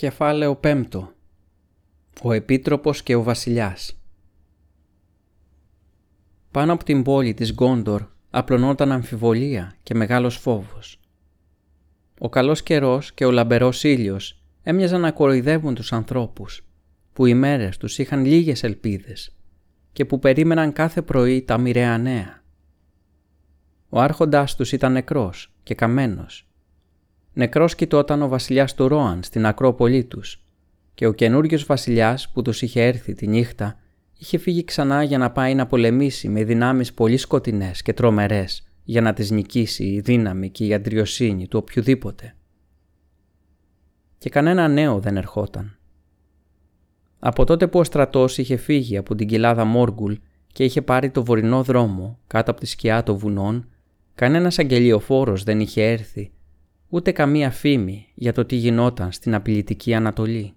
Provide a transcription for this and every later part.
Κεφάλαιο 5 Ο Επίτροπος και ο Βασιλιάς Πάνω από την πόλη της Γκόντορ απλωνόταν αμφιβολία και μεγάλος φόβος. Ο καλός καιρός και ο λαμπερός ήλιος έμοιαζαν να κοροϊδεύουν τους ανθρώπους που οι μέρες τους είχαν λίγες ελπίδες και που περίμεναν κάθε πρωί τα μοιραία νέα. Ο άρχοντάς τους ήταν νεκρός και καμένος Νεκρός κοιτόταν ο βασιλιάς του Ρόαν στην Ακρόπολή τους και ο καινούριο βασιλιάς που τους είχε έρθει τη νύχτα είχε φύγει ξανά για να πάει να πολεμήσει με δυνάμεις πολύ σκοτεινές και τρομερές για να τις νικήσει η δύναμη και η αντριοσύνη του οποιοδήποτε. Και κανένα νέο δεν ερχόταν. Από τότε που ο στρατός είχε φύγει από την κοιλάδα Μόργκουλ και είχε πάρει το βορεινό δρόμο κάτω από τη σκιά των βουνών, κανένας αγγελιοφόρος δεν είχε έρθει ούτε καμία φήμη για το τι γινόταν στην απειλητική Ανατολή.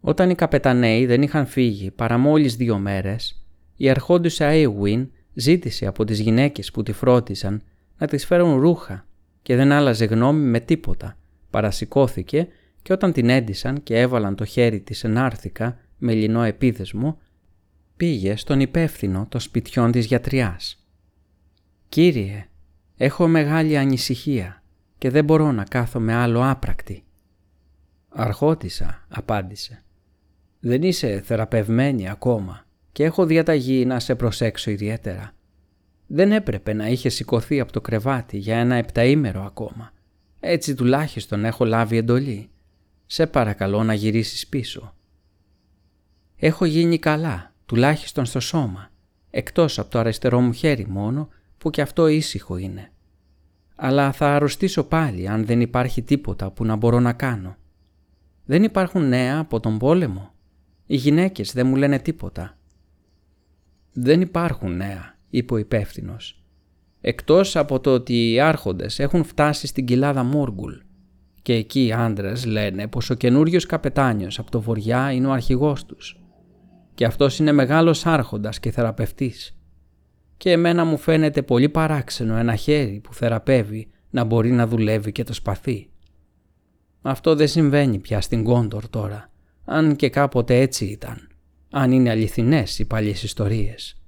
Όταν οι καπεταναίοι δεν είχαν φύγει παρά μόλις δύο μέρες, η αρχόντουσα Αίγουιν ζήτησε από τις γυναίκες που τη φρόντισαν να τις φέρουν ρούχα και δεν άλλαζε γνώμη με τίποτα. Παρασηκώθηκε και όταν την έντυσαν και έβαλαν το χέρι της ενάρθηκα με λινό επίδεσμο, πήγε στον υπεύθυνο των σπιτιών της γιατριάς. «Κύριε», Έχω μεγάλη ανησυχία και δεν μπορώ να κάθομαι άλλο άπρακτη. Αρχότησα, απάντησε. Δεν είσαι θεραπευμένη ακόμα και έχω διαταγή να σε προσέξω ιδιαίτερα. Δεν έπρεπε να είχε σηκωθεί από το κρεβάτι για ένα επταήμερο ακόμα. Έτσι τουλάχιστον έχω λάβει εντολή. Σε παρακαλώ να γυρίσεις πίσω. Έχω γίνει καλά, τουλάχιστον στο σώμα, εκτός από το αριστερό μου χέρι μόνο που κι αυτό ήσυχο είναι. Αλλά θα αρρωστήσω πάλι αν δεν υπάρχει τίποτα που να μπορώ να κάνω. Δεν υπάρχουν νέα από τον πόλεμο. Οι γυναίκες δεν μου λένε τίποτα. Δεν υπάρχουν νέα, είπε ο υπεύθυνος. Εκτός από το ότι οι άρχοντες έχουν φτάσει στην κοιλάδα Μόργουλ και εκεί οι άντρες λένε πως ο καινούριος καπετάνιος από το βοριά είναι ο αρχηγός τους και αυτός είναι μεγάλος άρχοντας και θεραπευτής και εμένα μου φαίνεται πολύ παράξενο ένα χέρι που θεραπεύει να μπορεί να δουλεύει και το σπαθί. Αυτό δεν συμβαίνει πια στην Κόντορ τώρα, αν και κάποτε έτσι ήταν, αν είναι αληθινές οι παλιές ιστορίες.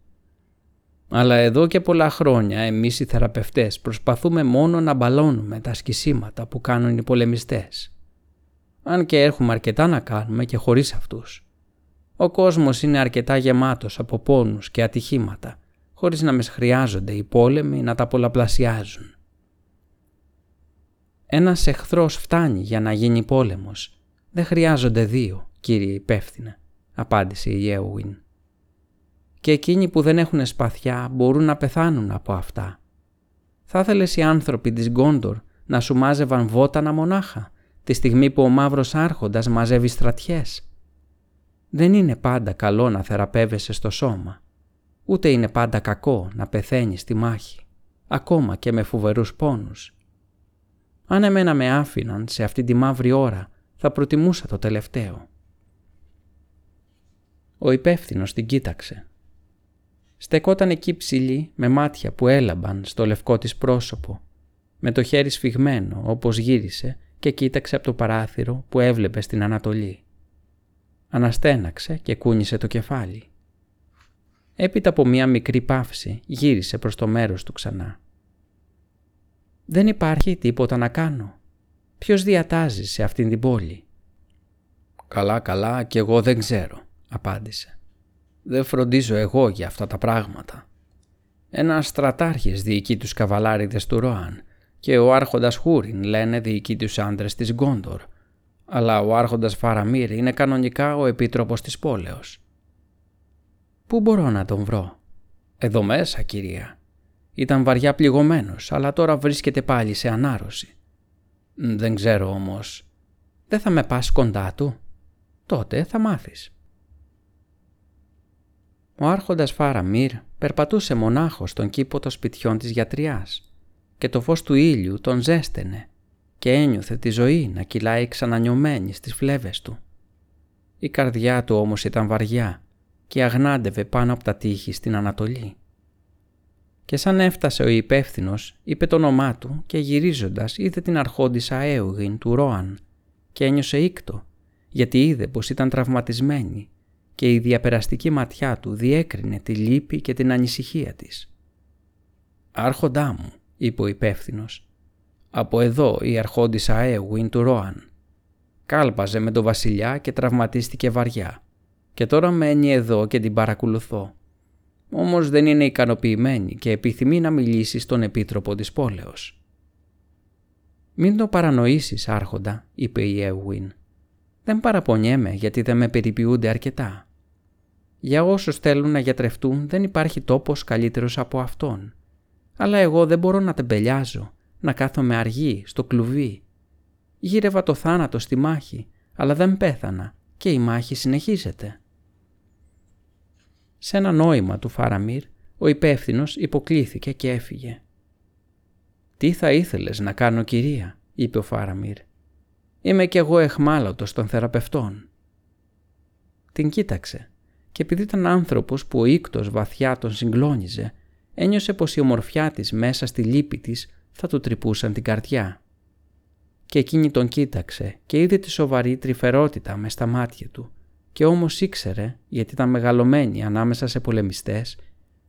Αλλά εδώ και πολλά χρόνια εμείς οι θεραπευτές προσπαθούμε μόνο να μπαλώνουμε τα σκισίματα που κάνουν οι πολεμιστές. Αν και έχουμε αρκετά να κάνουμε και χωρίς αυτούς. Ο κόσμος είναι αρκετά γεμάτος από πόνους και ατυχήματα χωρίς να μες χρειάζονται οι πόλεμοι να τα πολλαπλασιάζουν. Ένας εχθρός φτάνει για να γίνει πόλεμος. Δεν χρειάζονται δύο, κύριε υπεύθυνε, απάντησε η Έουιν. Και εκείνοι που δεν έχουν σπαθιά μπορούν να πεθάνουν από αυτά. Θα ήθελε οι άνθρωποι της Γκόντορ να σου μάζευαν βότανα μονάχα, τη στιγμή που ο μαύρος άρχοντας μαζεύει στρατιές. Δεν είναι πάντα καλό να θεραπεύεσαι στο σώμα. Ούτε είναι πάντα κακό να πεθαίνει στη μάχη, ακόμα και με φοβερούς πόνους. Αν εμένα με άφηναν σε αυτή τη μαύρη ώρα, θα προτιμούσα το τελευταίο. Ο υπεύθυνος την κοίταξε. Στεκόταν εκεί ψηλή με μάτια που έλαμπαν στο λευκό της πρόσωπο, με το χέρι σφιγμένο όπως γύρισε και κοίταξε από το παράθυρο που έβλεπε στην Ανατολή. Αναστέναξε και κούνησε το κεφάλι. Έπειτα από μία μικρή παύση γύρισε προς το μέρος του ξανά. «Δεν υπάρχει τίποτα να κάνω. Ποιος διατάζει σε αυτήν την πόλη» «Καλά, καλά και εγώ δεν ξέρω», απάντησε. «Δεν φροντίζω εγώ για αυτά τα πράγματα. Ένα στρατάρχης διοικεί τους καβαλάριδες του Ροάν και ο άρχοντας Χούριν λένε διοικεί τους άντρες της Γκόντορ, αλλά ο άρχοντας Φαραμίρ είναι κανονικά ο επίτροπος της πόλεως. Πού μπορώ να τον βρω; Εδώ μέσα, κυρία. Ήταν βαριά πληγωμένος, αλλά τώρα βρίσκεται πάλι σε ανάρρωση. Δεν ξέρω όμως. Δεν θα με πας κοντά του; Τότε θα μάθεις. Ο άρχοντας Φάραμίρ περπατούσε μονάχος στον κήπο των σπιτιών της γιατριάς και το φως του ήλιου τον ζέστενε και ένιωθε τη ζωή να κυλάει ξανανιωμένη στις φλέβες του. Η καρδιά του όμως ήταν βαριά και αγνάντευε πάνω από τα τείχη στην Ανατολή. Και σαν έφτασε ο υπεύθυνος, είπε το όνομά του και γυρίζοντας είδε την αρχόντισσα Έουγιν του Ρόαν και ένιωσε ήκτο, γιατί είδε πως ήταν τραυματισμένη και η διαπεραστική ματιά του διέκρινε τη λύπη και την ανησυχία της. «Άρχοντά μου», είπε ο υπεύθυνος. «Από εδώ η αρχόντισσα Έουιν του Ρόαν. Κάλπαζε με τον βασιλιά και τραυματίστηκε βαριά και τώρα μένει εδώ και την παρακολουθώ. Όμως δεν είναι ικανοποιημένη και επιθυμεί να μιλήσει στον επίτροπο της πόλεως. «Μην το παρανοήσεις, άρχοντα», είπε η Έουιν. «Δεν παραπονιέμαι γιατί δεν με περιποιούνται αρκετά. Για όσους θέλουν να γιατρευτούν δεν υπάρχει τόπος καλύτερος από αυτόν. Αλλά εγώ δεν μπορώ να τεμπελιάζω, να κάθομαι αργή, στο κλουβί. Γύρευα το θάνατο στη μάχη, αλλά δεν πέθανα και η μάχη συνεχίζεται». Σε ένα νόημα του Φάραμίρ, ο υπεύθυνος υποκλήθηκε και έφυγε. «Τι θα ήθελες να κάνω, κυρία», είπε ο Φάραμιρ. «Είμαι κι εγώ εχμάλωτος των θεραπευτών». Την κοίταξε και επειδή ήταν άνθρωπος που ο ίκτος βαθιά τον συγκλώνιζε, ένιωσε πως η ομορφιά της μέσα στη λύπη της θα του τρυπούσαν την καρδιά. Και εκείνη τον κοίταξε και είδε τη σοβαρή τρυφερότητα μες στα μάτια του και όμως ήξερε, γιατί ήταν μεγαλωμένη ανάμεσα σε πολεμιστές,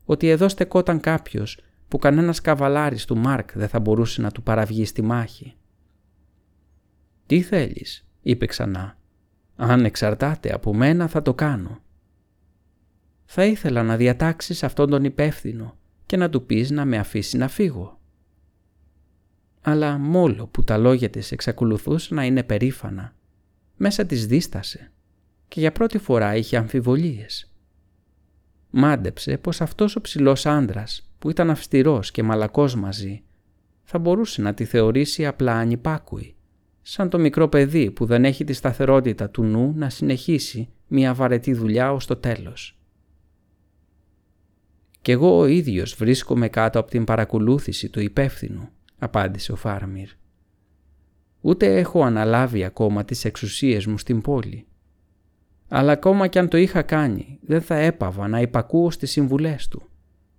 ότι εδώ στεκόταν κάποιος που κανένας καβαλάρης του Μάρκ δεν θα μπορούσε να του παραβγεί στη μάχη. «Τι θέλεις» είπε ξανά. «Αν εξαρτάται από μένα θα το κάνω». «Θα ήθελα να διατάξεις αυτόν τον υπεύθυνο και να του πεις να με αφήσει να φύγω». Αλλά μόλο που τα λόγια της εξακολουθούσαν να είναι περήφανα, μέσα της δίστασε και για πρώτη φορά είχε αμφιβολίες. Μάντεψε πως αυτός ο ψηλός άντρας που ήταν αυστηρός και μαλακός μαζί θα μπορούσε να τη θεωρήσει απλά ανυπάκουη, σαν το μικρό παιδί που δεν έχει τη σταθερότητα του νου να συνεχίσει μια βαρετή δουλειά ως το τέλος. «Κι εγώ ο ίδιος βρίσκομαι κάτω από την παρακολούθηση του υπεύθυνου», απάντησε ο Φάρμιρ. «Ούτε έχω αναλάβει ακόμα τις εξουσίες μου στην πόλη αλλά ακόμα κι αν το είχα κάνει, δεν θα έπαβα να υπακούω στις συμβουλές του,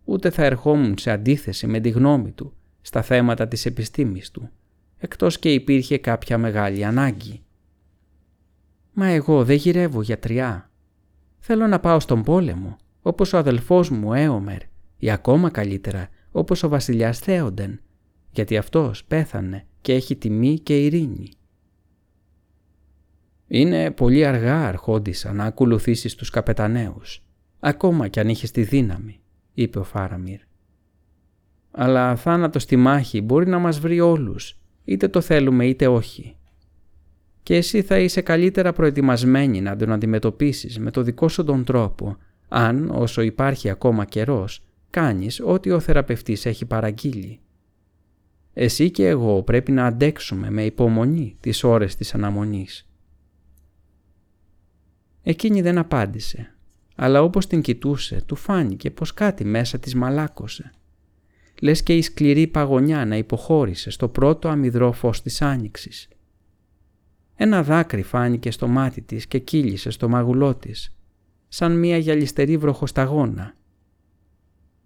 ούτε θα ερχόμουν σε αντίθεση με τη γνώμη του στα θέματα της επιστήμης του, εκτός και υπήρχε κάποια μεγάλη ανάγκη. Μα εγώ δεν γυρεύω γιατριά. Θέλω να πάω στον πόλεμο, όπως ο αδελφός μου Έομερ, ή ακόμα καλύτερα, όπως ο βασιλιάς Θέοντεν, γιατί αυτός πέθανε και έχει τιμή και ειρήνη. Είναι πολύ αργά αρχόντισα να ακολουθήσεις τους καπεταναίους, ακόμα κι αν είχες τη δύναμη, είπε ο Φάραμιρ. Αλλά θάνατος στη μάχη μπορεί να μας βρει όλους, είτε το θέλουμε είτε όχι. Και εσύ θα είσαι καλύτερα προετοιμασμένη να τον αντιμετωπίσεις με το δικό σου τον τρόπο, αν όσο υπάρχει ακόμα καιρός, κάνεις ό,τι ο θεραπευτής έχει παραγγείλει. Εσύ και εγώ πρέπει να αντέξουμε με υπομονή τις ώρες της αναμονής. Εκείνη δεν απάντησε, αλλά όπως την κοιτούσε του φάνηκε πως κάτι μέσα της μαλάκωσε. Λες και η σκληρή παγωνιά να υποχώρησε στο πρώτο αμυδρό φως της άνοιξης. Ένα δάκρυ φάνηκε στο μάτι της και κύλησε στο μαγουλό της, σαν μία γυαλιστερή βροχοσταγόνα.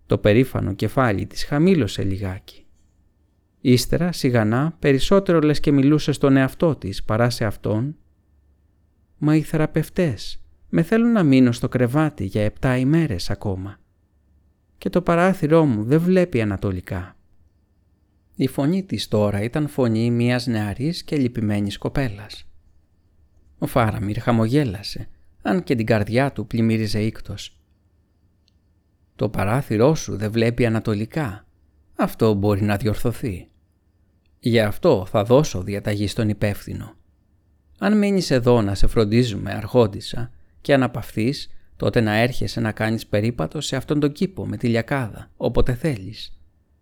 Το περήφανο κεφάλι της χαμήλωσε λιγάκι. Ύστερα, σιγανά, περισσότερο λες και μιλούσε στον εαυτό της παρά σε αυτόν Μα οι θεραπευτές με θέλουν να μείνω στο κρεβάτι για επτά ημέρες ακόμα. Και το παράθυρό μου δεν βλέπει ανατολικά. Η φωνή της τώρα ήταν φωνή μιας νεαρής και λυπημένης κοπέλας. Ο Φάραμιρ χαμογέλασε, αν και την καρδιά του πλημμύριζε ίκτος. «Το παράθυρό σου δεν βλέπει ανατολικά. Αυτό μπορεί να διορθωθεί. Γι' αυτό θα δώσω διαταγή στον υπεύθυνο. Αν μείνεις εδώ να σε φροντίζουμε αρχόντισα και αναπαυθείς, τότε να έρχεσαι να κάνεις περίπατο σε αυτόν τον κήπο με τη λιακάδα, όποτε θέλεις,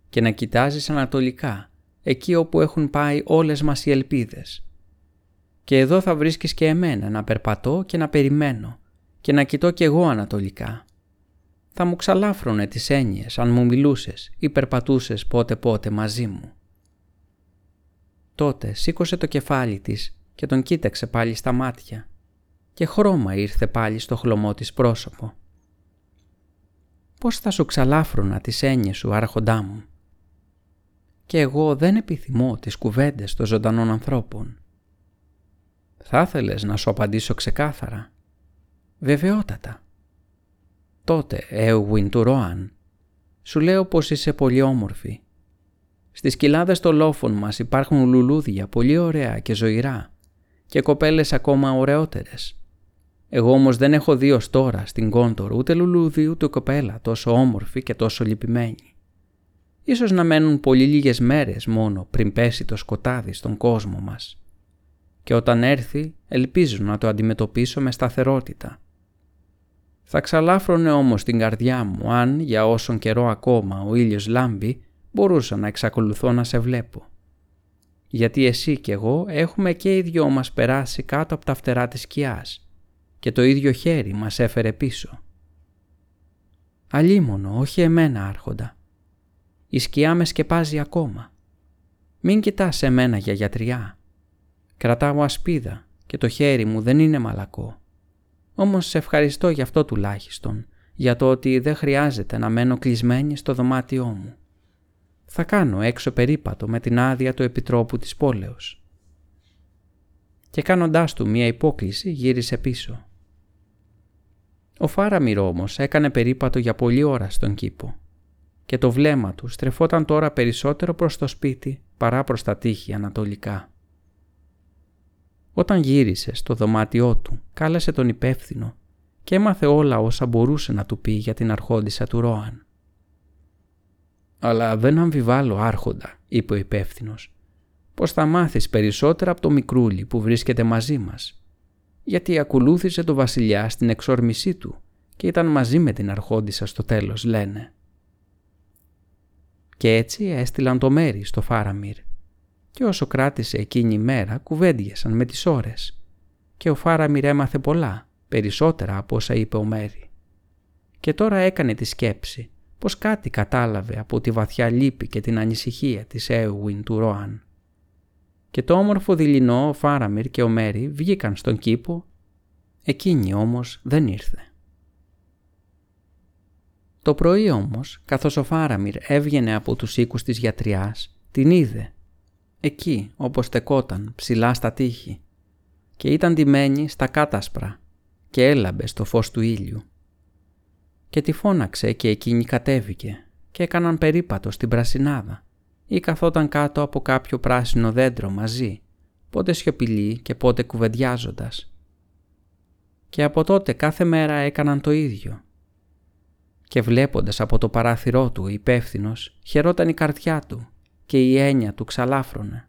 και να κοιτάζεις ανατολικά, εκεί όπου έχουν πάει όλες μας οι ελπίδες. Και εδώ θα βρίσκεις και εμένα να περπατώ και να περιμένω και να κοιτώ κι εγώ ανατολικά. Θα μου ξαλάφρωνε τις έννοιες αν μου μιλούσες ή περπατούσες πότε πότε μαζί μου. Τότε σήκωσε το κεφάλι της και τον κοίταξε πάλι στα μάτια και χρώμα ήρθε πάλι στο χλωμό της πρόσωπο. «Πώς θα σου ξαλάφρωνα τις έννοιες σου, άρχοντά μου» και εγώ δεν επιθυμώ τις κουβέντες των ζωντανών ανθρώπων. Θα ήθελες να σου απαντήσω ξεκάθαρα. Βεβαιότατα. Τότε, Έουιν του Ροάν, σου λέω πως είσαι πολύ όμορφη. Στις κοιλάδες των λόφων μας υπάρχουν λουλούδια πολύ ωραία και ζωηρά και κοπέλες ακόμα ωραιότερες. Εγώ όμως δεν έχω δει ως τώρα στην Κόντορ ούτε λουλούδι ούτε κοπέλα τόσο όμορφη και τόσο λυπημένη. Ίσως να μένουν πολύ λίγες μέρες μόνο πριν πέσει το σκοτάδι στον κόσμο μας. Και όταν έρθει ελπίζω να το αντιμετωπίσω με σταθερότητα. Θα ξαλάφρωνε όμως την καρδιά μου αν για όσον καιρό ακόμα ο ήλιος λάμπει μπορούσα να εξακολουθώ να σε βλέπω. Γιατί εσύ και εγώ έχουμε και οι δυο μας περάσει κάτω από τα φτερά της σκιάς και το ίδιο χέρι μας έφερε πίσω. Αλίμονο, όχι εμένα άρχοντα. Η σκιά με σκεπάζει ακόμα. Μην κοιτάς εμένα για γιατριά. Κρατάω ασπίδα και το χέρι μου δεν είναι μαλακό. Όμως σε ευχαριστώ για αυτό τουλάχιστον, για το ότι δεν χρειάζεται να μένω κλεισμένη στο δωμάτιό μου. Θα κάνω έξω περίπατο με την άδεια του επιτρόπου της πόλεως. Και κάνοντάς του μία υπόκληση γύρισε πίσω. Ο Φάραμιρ όμως έκανε περίπατο για πολλή ώρα στον κήπο και το βλέμμα του στρεφόταν τώρα περισσότερο προς το σπίτι παρά προς τα τείχη ανατολικά. Όταν γύρισε στο δωμάτιό του, κάλεσε τον υπεύθυνο και έμαθε όλα όσα μπορούσε να του πει για την αρχόντισσα του Ρόαν. «Αλλά δεν αμφιβάλλω άρχοντα», είπε ο υπεύθυνος, «πως θα μάθεις περισσότερα από το μικρούλι που βρίσκεται μαζί μας, γιατί ακολούθησε το βασιλιά στην εξόρμησή του και ήταν μαζί με την αρχόντισσα στο τέλος, λένε». Και έτσι έστειλαν το μέρι στο Φάραμιρ και όσο κράτησε εκείνη η μέρα κουβέντιασαν με τις ώρες και ο Φάραμιρ έμαθε πολλά, περισσότερα από όσα είπε ο Μέρι. Και τώρα έκανε τη σκέψη πως κάτι κατάλαβε από τη βαθιά λύπη και την ανησυχία της Έουιν του Ροάν. Και το όμορφο δειλινό ο Φάραμιρ και ο Μέρι βγήκαν στον κήπο, εκείνη όμως δεν ήρθε. Το πρωί όμως, καθώς ο Φάραμιρ έβγαινε από τους οίκους της γιατριάς, την είδε εκεί όπως στεκόταν ψηλά στα τείχη και ήταν ντυμένη στα κάτασπρα και έλαμπε στο φως του ήλιου. Και τη φώναξε και εκείνη κατέβηκε και έκαναν περίπατο στην πρασινάδα ή καθόταν κάτω από κάποιο πράσινο δέντρο μαζί, πότε σιωπηλοί και πότε κουβεντιάζοντας. Και από τότε κάθε μέρα έκαναν το ίδιο. Και βλέποντας από το παράθυρό του υπεύθυνος, χαιρόταν η καρδιά του και η έννοια του ξαλάφρωνε.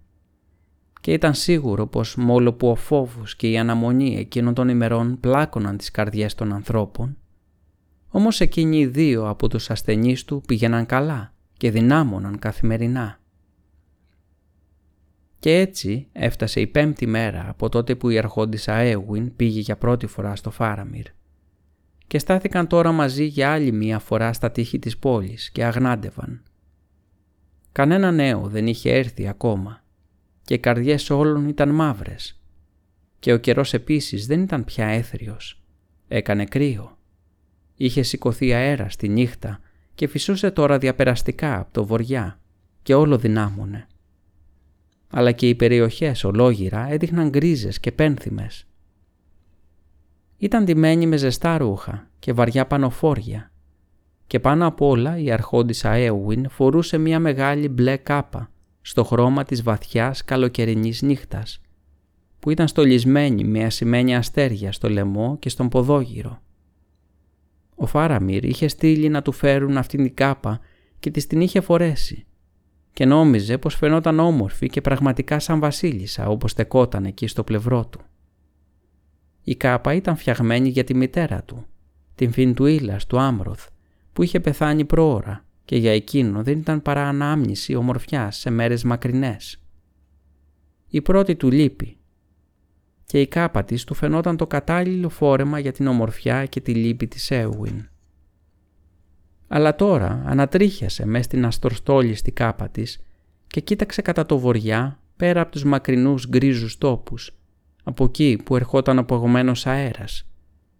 Και ήταν σίγουρο πως μόλο που ο φόβος και η αναμονή εκείνων των ημερών πλάκωναν τις καρδιές των ανθρώπων, όμως εκείνοι οι δύο από τους ασθενείς του πήγαιναν καλά και δυνάμωναν καθημερινά. Και έτσι έφτασε η πέμπτη μέρα από τότε που η αρχόντισσα Έουιν πήγε για πρώτη φορά στο Φάραμιρ. Και στάθηκαν τώρα μαζί για άλλη μία φορά στα τείχη της πόλης και αγνάντευαν. Κανένα νέο δεν είχε έρθει ακόμα και οι καρδιές όλων ήταν μαύρες. Και ο καιρός επίσης δεν ήταν πια έθριος. Έκανε κρύο. Είχε σηκωθεί αέρα στη νύχτα και φυσούσε τώρα διαπεραστικά από το βοριά και όλο δυνάμωνε. Αλλά και οι περιοχές ολόγυρα έδειχναν γκρίζες και πένθυμες. Ήταν ντυμένοι με ζεστά ρούχα και βαριά πανοφόρια και πάνω απ' όλα η αρχόντισσα Έουιν φορούσε μια μεγάλη μπλε κάπα στο χρώμα της βαθιάς καλοκαιρινής νύχτας που ήταν στολισμένη με ασημένια αστέρια στο λαιμό και στον ποδόγυρο. Ο Φάραμιρ είχε στείλει να του φέρουν αυτήν την κάπα και της την είχε φορέσει και νόμιζε πως φαινόταν όμορφη και πραγματικά σαν βασίλισσα όπως στεκόταν εκεί στο πλευρό του. Η κάπα ήταν φτιαγμένη για τη μητέρα του, την Φιντουίλας του Άμροθ, που είχε πεθάνει πρόωρα και για εκείνο δεν ήταν παρά ανάμνηση ομορφιάς σε μέρες μακρινές. Η πρώτη του λύπη και η κάπα της του φαινόταν το κατάλληλο φόρεμα για την ομορφιά και τη λύπη της Έουιν. Αλλά τώρα ανατρίχιασε μες στην αστροστόλιστη κάπα της και κοίταξε κατά το βοριά πέρα από τους μακρινούς γκρίζους τόπους, από εκεί που ερχόταν απογωμένος αέρας,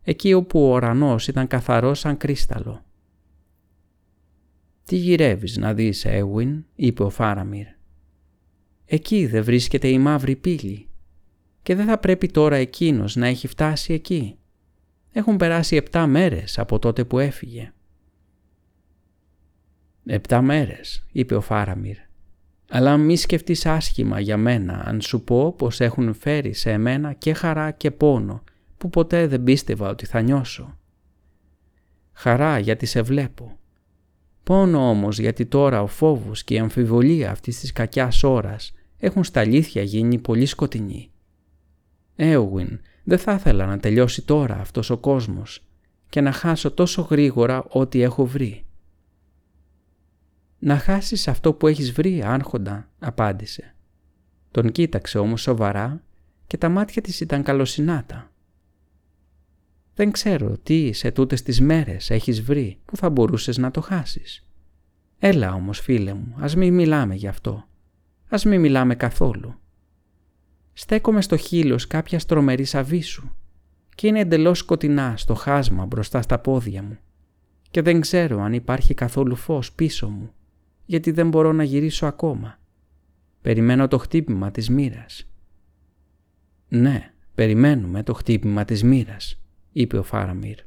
εκεί όπου ο ουρανός ήταν καθαρός σαν κρίσταλο. «Τι γυρεύεις να δεις, Έουιν», είπε ο Φάραμιρ. «Εκεί δεν βρίσκεται η μαύρη πύλη Και δεν θα πρέπει τώρα εκείνος να έχει φτάσει εκεί. Έχουν περάσει επτά μέρες από τότε που έφυγε. «Επτά μέρες», είπε ο Φάραμιρ. «Αλλά μη σκεφτείς άσχημα για μένα αν σου πω πως έχουν φέρει σε εμένα και χαρά και πόνο που ποτέ δεν πίστευα ότι θα νιώσω. Χαρά γιατί σε βλέπω. Πόνο όμως γιατί τώρα ο φόβος και η αμφιβολία αυτής της κακιάς ώρας έχουν στα αλήθεια γίνει πολύ σκοτεινοί. Έουιν, δεν θα ήθελα να τελειώσει τώρα αυτός ο κόσμος και να χάσω τόσο γρήγορα ό,τι έχω βρει. «Να χάσεις αυτό που έχεις βρει, άρχοντα», απάντησε. Τον κοίταξε όμως σοβαρά και τα μάτια της ήταν καλοσυνάτα. «Δεν ξέρω τι σε τούτες τις μέρες έχεις βρει που θα μπορούσες να το χάσεις. Έλα όμως φίλε μου, ας μην μιλάμε γι' αυτό. Ας μην μιλάμε καθόλου. Στέκομαι στο χείλος κάποια τρομερής αβύσου και είναι εντελώς σκοτεινά στο χάσμα μπροστά στα πόδια μου και δεν ξέρω αν υπάρχει καθόλου φως πίσω μου γιατί δεν μπορώ να γυρίσω ακόμα. Περιμένω το χτύπημα της μοίρας. «Ναι, περιμένουμε το χτύπημα της μοίρας, είπε ο Φάραμιρ.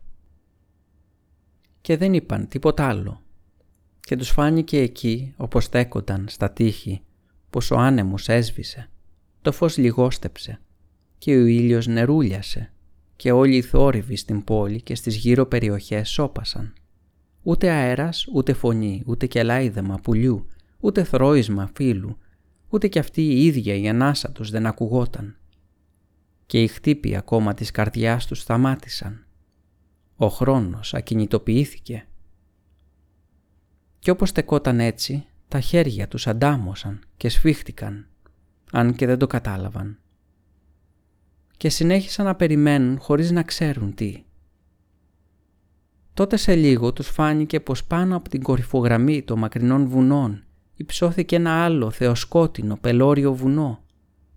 Και δεν είπαν τίποτα άλλο. Και τους φάνηκε εκεί, όπως στέκονταν στα τείχη, πως ο άνεμος έσβησε, το φως λιγόστεψε και ο ήλιος νερούλιασε και όλοι οι θόρυβοι στην πόλη και στις γύρω περιοχές σώπασαν. Ούτε αέρας, ούτε φωνή, ούτε κελάιδεμα πουλιού, ούτε θρόισμα φίλου, ούτε κι αυτή η ίδια η ανάσα τους δεν ακουγόταν. Και οι χτύποι ακόμα της καρδιάς τους σταμάτησαν. Ο χρόνος ακινητοποιήθηκε. Κι όπως στεκόταν έτσι, τα χέρια τους αντάμωσαν και σφίχτηκαν, αν και δεν το κατάλαβαν. Και συνέχισαν να περιμένουν χωρίς να ξέρουν τι. Τότε σε λίγο τους φάνηκε πως πάνω από την κορυφογραμμή των μακρινών βουνών υψώθηκε ένα άλλο θεοσκότεινο πελώριο βουνό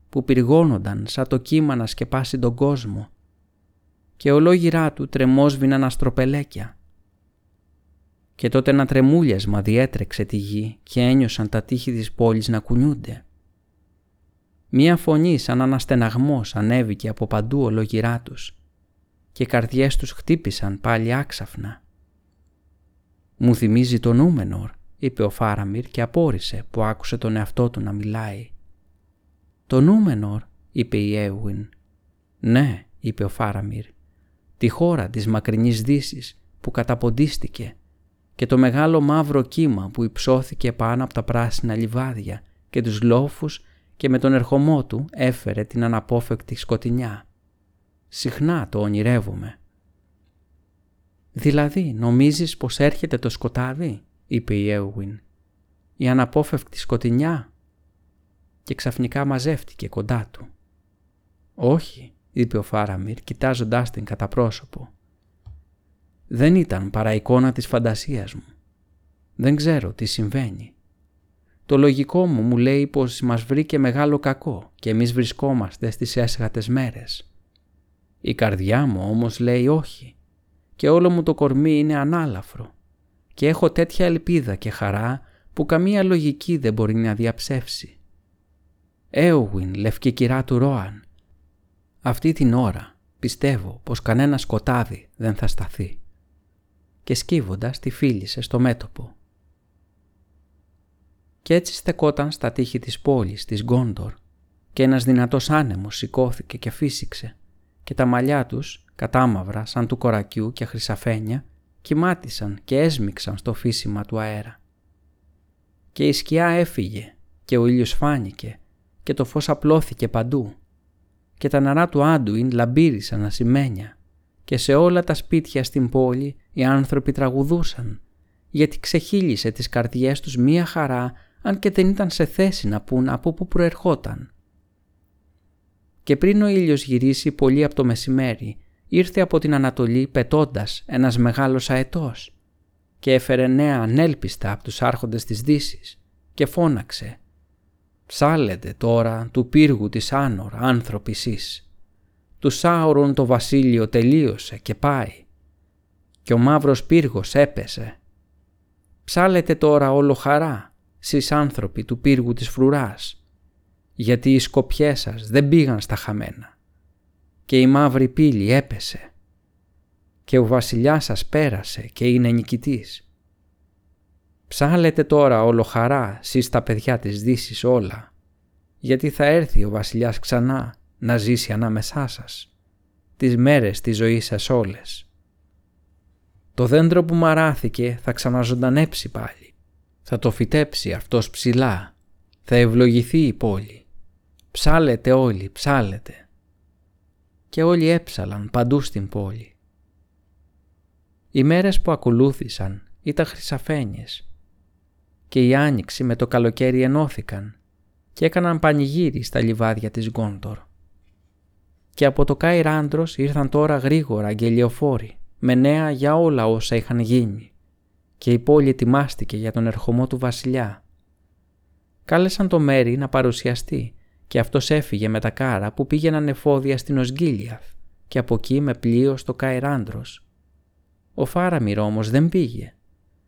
που πυργώνονταν σαν το κύμα να σκεπάσει τον κόσμο και ολόγυρά του τρεμόσβηναν αστροπελέκια. Και τότε ένα τρεμούλιασμα διέτρεξε τη γη και ένιωσαν τα τείχη της πόλης να κουνιούνται. Μία φωνή σαν αναστεναγμός ανέβηκε από παντού ολόγυρά τους και οι καρδιές τους χτύπησαν πάλι άξαφνα. «Μου θυμίζει το Νούμενορ», είπε ο Φάραμιρ και απόρρισε που άκουσε τον εαυτό του να μιλάει. «Το Νούμενορ», είπε η Έουιν. «Ναι», είπε ο Φάραμιρ, «τη χώρα της μακρινής δύσης που καταποντίστηκε και το μεγάλο μαύρο κύμα που υψώθηκε πάνω από τα πράσινα λιβάδια και τους λόφους και με τον ερχομό του έφερε την αναπόφευκτη σκοτεινιά. Συχνά το ονειρεύομαι. «Δηλαδή νομίζεις πως έρχεται το σκοτάδι» είπε η Έουιν. «Η αναπόφευκτη σκοτεινιά» και ξαφνικά μαζεύτηκε κοντά του. «Όχι» είπε ο Φάραμιρ κοιτάζοντάς την κατά πρόσωπο. «Δεν ήταν παρά εικόνα της φαντασίας μου. Δεν ξέρω τι συμβαίνει. Το λογικό μου μου λέει πως μας βρήκε μεγάλο κακό και εμείς βρισκόμαστε στις έσχατες μέρες. Η καρδιά μου όμως λέει όχι και όλο μου το κορμί είναι ανάλαφρο και έχω τέτοια ελπίδα και χαρά που καμία λογική δεν μπορεί να διαψεύσει. Έουιν, λευκή κυρά του Ρόαν. Αυτή την ώρα πιστεύω πως κανένας σκοτάδι δεν θα σταθεί. Και σκύβοντας τη φίλησε στο μέτωπο. Κι έτσι στεκόταν στα τείχη της πόλης της Γκόντορ και ένας δυνατός άνεμος σηκώθηκε και φύσηξε και τα μαλλιά τους, κατάμαυρα σαν του κορακιού και χρυσαφένια, κοιμάτισαν και έσμιξαν στο φύσιμα του αέρα. Και η σκιά έφυγε και ο ήλιος φάνηκε και το φως απλώθηκε παντού και τα νερά του Άντουιν λαμπύρισαν ασημένια και σε όλα τα σπίτια στην πόλη οι άνθρωποι τραγουδούσαν γιατί ξεχύλισε τις καρδιές τους μία χαρά αν και δεν ήταν σε θέση να πούν από πού προερχόταν και πριν ο ήλιος γυρίσει πολύ από το μεσημέρι, ήρθε από την Ανατολή πετώντας ένας μεγάλος αετός και έφερε νέα ανέλπιστα από τους άρχοντες της δύσης και φώναξε «Ψάλετε τώρα του πύργου της Άνορ, άνθρωποι εσείς. Του Σάουρον το βασίλειο τελείωσε και πάει και ο μαύρος πύργος έπεσε. Ψάλετε τώρα όλο χαρά, σεις άνθρωποι του πύργου της φρουράς γιατί οι σκοπιές σας δεν πήγαν στα χαμένα. και η μαύρη πύλη έπεσε. Και ο βασιλιάς σας πέρασε και είναι νικητής. Ψάλετε τώρα όλο χαρά σεις τα παιδιά της δύσης όλα, γιατί θα έρθει ο βασιλιάς ξανά να ζήσει ανάμεσά σας, τις μέρες της ζωής σας όλες. Το δέντρο που μαράθηκε θα ξαναζωντανέψει πάλι, θα το φυτέψει αυτός ψηλά, θα ευλογηθεί η πόλη. Ψάλετε όλοι, ψάλετε. Και όλοι έψαλαν παντού στην πόλη. Οι μέρες που ακολούθησαν ήταν χρυσαφένιες και η άνοιξη με το καλοκαίρι ενώθηκαν και έκαναν πανηγύρι στα λιβάδια της Γκόντορ. Και από το Καϊράντρος ήρθαν τώρα γρήγορα αγγελιοφόροι με νέα για όλα όσα είχαν γίνει και η πόλη ετοιμάστηκε για τον ερχομό του βασιλιά. Κάλεσαν το Μέρι να παρουσιαστεί και αυτός έφυγε με τα κάρα που πήγαιναν εφόδια στην Οσγκίλιαθ και από εκεί με πλοίο στο Καϊράντρος. Ο Φάραμιρ όμως δεν πήγε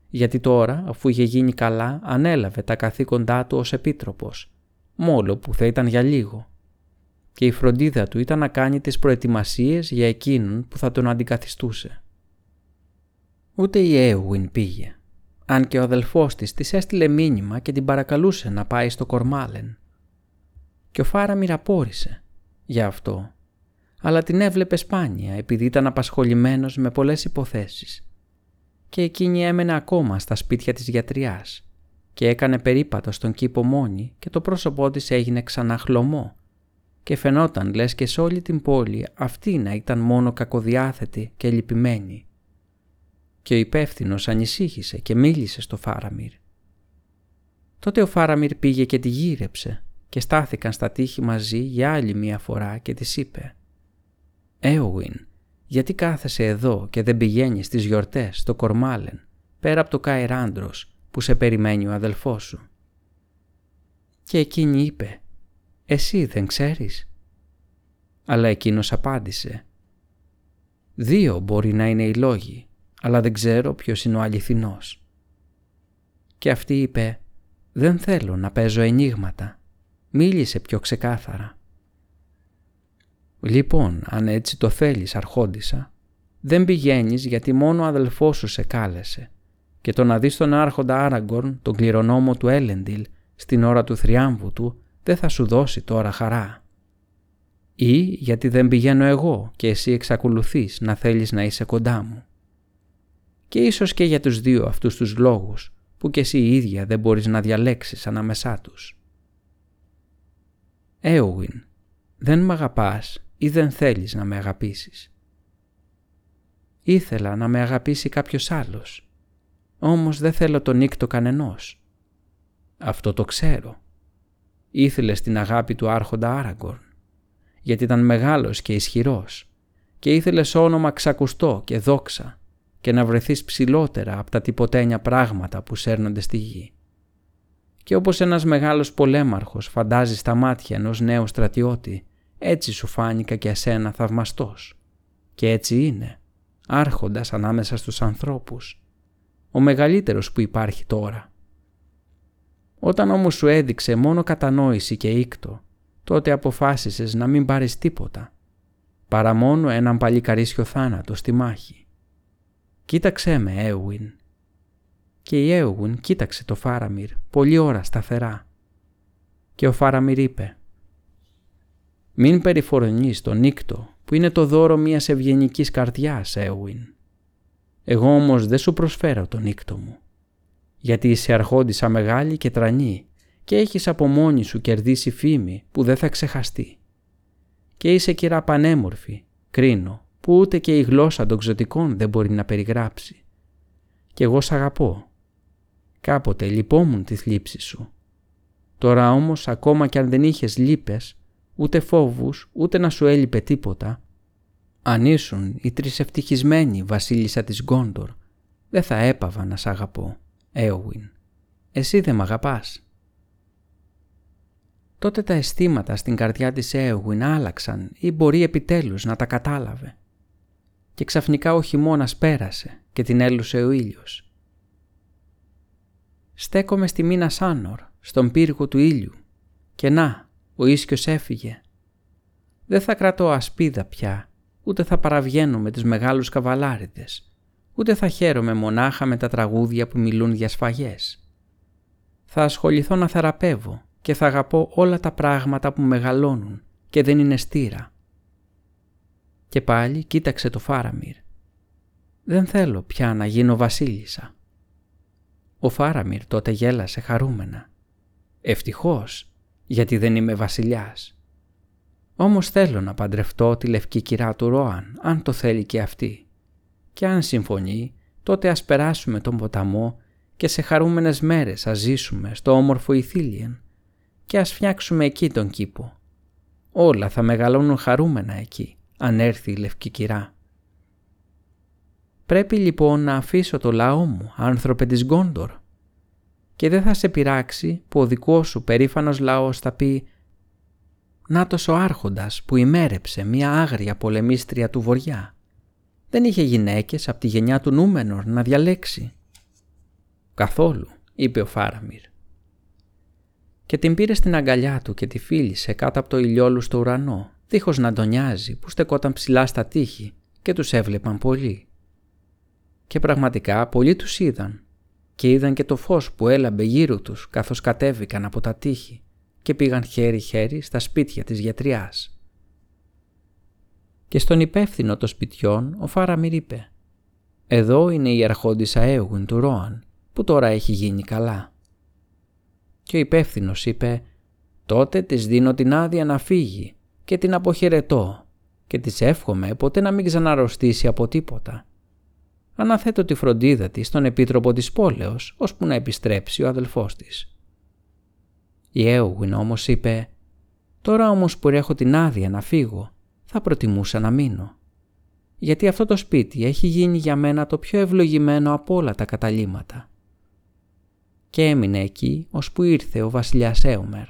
γιατί τώρα, αφού είχε γίνει καλά, ανέλαβε τα καθήκοντά του ως επίτροπος, μόλο που θα ήταν για λίγο. Και η φροντίδα του ήταν να κάνει τις προετοιμασίες για εκείνον που θα τον αντικαθιστούσε. Ούτε η Έουιν πήγε, αν και ο αδελφός της της έστειλε μήνυμα και την παρακαλούσε να πάει στο Κορμάλεν. Και ο Φάραμιρ απόρρισε γι' αυτό, αλλά την έβλεπε σπάνια επειδή ήταν απασχολημένος με πολλές υποθέσεις και εκείνη έμενε ακόμα στα σπίτια της γιατριάς και έκανε περίπατο στον κήπο μόνη και το πρόσωπό της έγινε ξανά χλωμό και φαινόταν λες και σε όλη την πόλη αυτή να ήταν μόνο κακοδιάθετη και λυπημένη. Και ο υπεύθυνος ανησύχησε και μίλησε στο Φάραμιρ. Τότε ο Φάραμιρ πήγε και τη γύρεψε και στάθηκαν στα τείχη μαζί για άλλη μία φορά και της είπε «Έουιν, γιατί κάθεσαι εδώ και δεν πηγαίνεις στις γιορτές στο Κορμάλεν, πέρα από το Καϊράντρος που σε περιμένει ο αδελφός σου; Και εκείνη είπε «Εσύ δεν ξέρεις» Αλλά εκείνος απάντησε «Δύο μπορεί να είναι οι λόγοι, αλλά δεν ξέρω ποιος είναι ο αληθινός». Και αυτή είπε «Δεν θέλω να παίζω ενίγματα, μίλησε πιο ξεκάθαρα». Λοιπόν, αν έτσι το θέλεις αρχόντισα, δεν πηγαίνεις γιατί μόνο ο αδελφός σου σε κάλεσε και το να δεις τον άρχοντα Άραγκορν, τον κληρονόμο του Έλεντιλ, στην ώρα του θριάμβου του, δεν θα σου δώσει τώρα χαρά. Ή γιατί δεν πηγαίνω εγώ και εσύ εξακολουθείς να θέλεις να είσαι κοντά μου. Και ίσως και για τους δύο αυτούς τους λόγους που και εσύ η ίδια δεν μπορείς να διαλέξεις ανάμεσά τους. Έουιν, δεν μ' αγαπάς ή δεν θέλεις να με αγαπήσεις; Ήθελα να με αγαπήσει κάποιος άλλος, όμως δεν θέλω τον νύκτο κανενός. Αυτό το ξέρω. Ήθελες την αγάπη του άρχοντα Άραγκορν, γιατί ήταν μεγάλος και ισχυρός και ήθελες όνομα ξακουστό και δόξα και να βρεθείς ψηλότερα από τα τυποτένια πράγματα που σέρνονται στη γη. Και όπως ένας μεγάλος πολέμαρχος φαντάζει στα μάτια ενός νέου στρατιώτη έτσι σου φάνηκα και εσένα θαυμαστός. Και έτσι είναι, άρχοντας ανάμεσα στους ανθρώπους. Ο μεγαλύτερος που υπάρχει τώρα. Όταν όμως σου έδειξε μόνο κατανόηση και ήκτο, τότε αποφάσισες να μην πάρεις τίποτα, παρά μόνο έναν παλικαρίσιο θάνατο στη μάχη. Κοίταξέ με, Έουιν. Και η Έουιν κοίταξε το Φάραμιρ πολλή ώρα σταθερά. Και ο Φάραμιρ είπε μην περιφρονείς τον νύκτο που είναι το δώρο μιας ευγενικής καρδιάς, Έουιν. Εγώ όμως δεν σου προσφέρω τον νύκτο μου. Γιατί είσαι αρχόντισα μεγάλη και τρανή και έχεις από μόνη σου κερδίσει φήμη που δεν θα ξεχαστεί. Και είσαι κυρά πανέμορφη, κρίνω, που ούτε και η γλώσσα των ξωτικών δεν μπορεί να περιγράψει. Κι εγώ σ' αγαπώ. Κάποτε λυπόμουν τη θλίψη σου. Τώρα όμως ακόμα κι αν δεν είχες λύπες, ούτε φόβους, ούτε να σου έλειπε τίποτα. Αν ήσουν η τρισευτυχισμένη βασίλισσα της Γκόντορ, δεν θα έπαβα να σ' αγαπώ, Έουιν. Εσύ δεν μ' αγαπάς. Τότε τα αισθήματα στην καρδιά της Έουιν άλλαξαν ή μπορεί επιτέλους να τα κατάλαβε. Και ξαφνικά ο χειμώνας πέρασε και την έλουσε ο ήλιος. Στέκομαι στη μήνα Σάνορ, στον πύργο του ήλιου, και να, ο ίσκιος έφυγε. Δεν θα κρατώ ασπίδα πια, ούτε θα παραβγαίνω με τους μεγάλους καβαλάριδες, ούτε θα χαίρομαι μονάχα με τα τραγούδια που μιλούν για σφαγές. Θα ασχοληθώ να θεραπεύω και θα αγαπώ όλα τα πράγματα που μεγαλώνουν και δεν είναι στήρα. Και πάλι κοίταξε το Φάραμιρ. Δεν θέλω πια να γίνω βασίλισσα. Ο Φάραμιρ τότε γέλασε χαρούμενα. Ευτυχώς, γιατί δεν είμαι βασιλιάς. Όμως θέλω να παντρευτώ τη λευκή κυρά του Ρόαν, αν το θέλει και αυτή. Και αν συμφωνεί, τότε ας περάσουμε τον ποταμό και σε χαρούμενες μέρες ας ζήσουμε στο όμορφο Ιθήλιεν και ας φτιάξουμε εκεί τον κήπο. Όλα θα μεγαλώνουν χαρούμενα εκεί, αν έρθει η λευκή κυρά. Πρέπει λοιπόν να αφήσω το λαό μου, άνθρωπε της Γκόντορ. Και δεν θα σε πειράξει που ο δικός σου περήφανος λαός θα πει «Νάτος ο άρχοντας που ημέρεψε μια άγρια πολεμίστρια του βοριά. Δεν είχε γυναίκες από τη γενιά του Νούμενορ να διαλέξει». «Καθόλου», είπε ο Φάραμιρ. Και την πήρε στην αγκαλιά του και τη φίλησε κάτω από το ηλιόλου στο ουρανό, δίχως να τον νοιάζει που στεκόταν ψηλά στα τείχη και τους έβλεπαν πολύ. Και πραγματικά πολλοί τους είδαν και είδαν και το φως που έλαμπε γύρω τους καθώς κατέβηκαν από τα τείχη και πήγαν χέρι-χέρι στα σπίτια της γιατριάς. Και στον υπεύθυνο των σπιτιών ο Φάραμιρ είπε «Εδώ είναι η αρχόντισσα Έουγιν του Ρόαν που τώρα έχει γίνει καλά». Και ο υπεύθυνος είπε «Τότε της δίνω την άδεια να φύγει και την αποχαιρετώ και της εύχομαι ποτέ να μην ξαναρρωστήσει από τίποτα αναθέτω τη φροντίδα της στον επίτροπο της πόλεως, ώσπου να επιστρέψει ο αδελφός της. Η Έουγουιν όμως είπε «Τώρα όμως που έχω την άδεια να φύγω, θα προτιμούσα να μείνω. Γιατί αυτό το σπίτι έχει γίνει για μένα το πιο ευλογημένο από όλα τα καταλήματα». Και έμεινε εκεί, ώσπου ήρθε ο βασιλιάς Έομερ.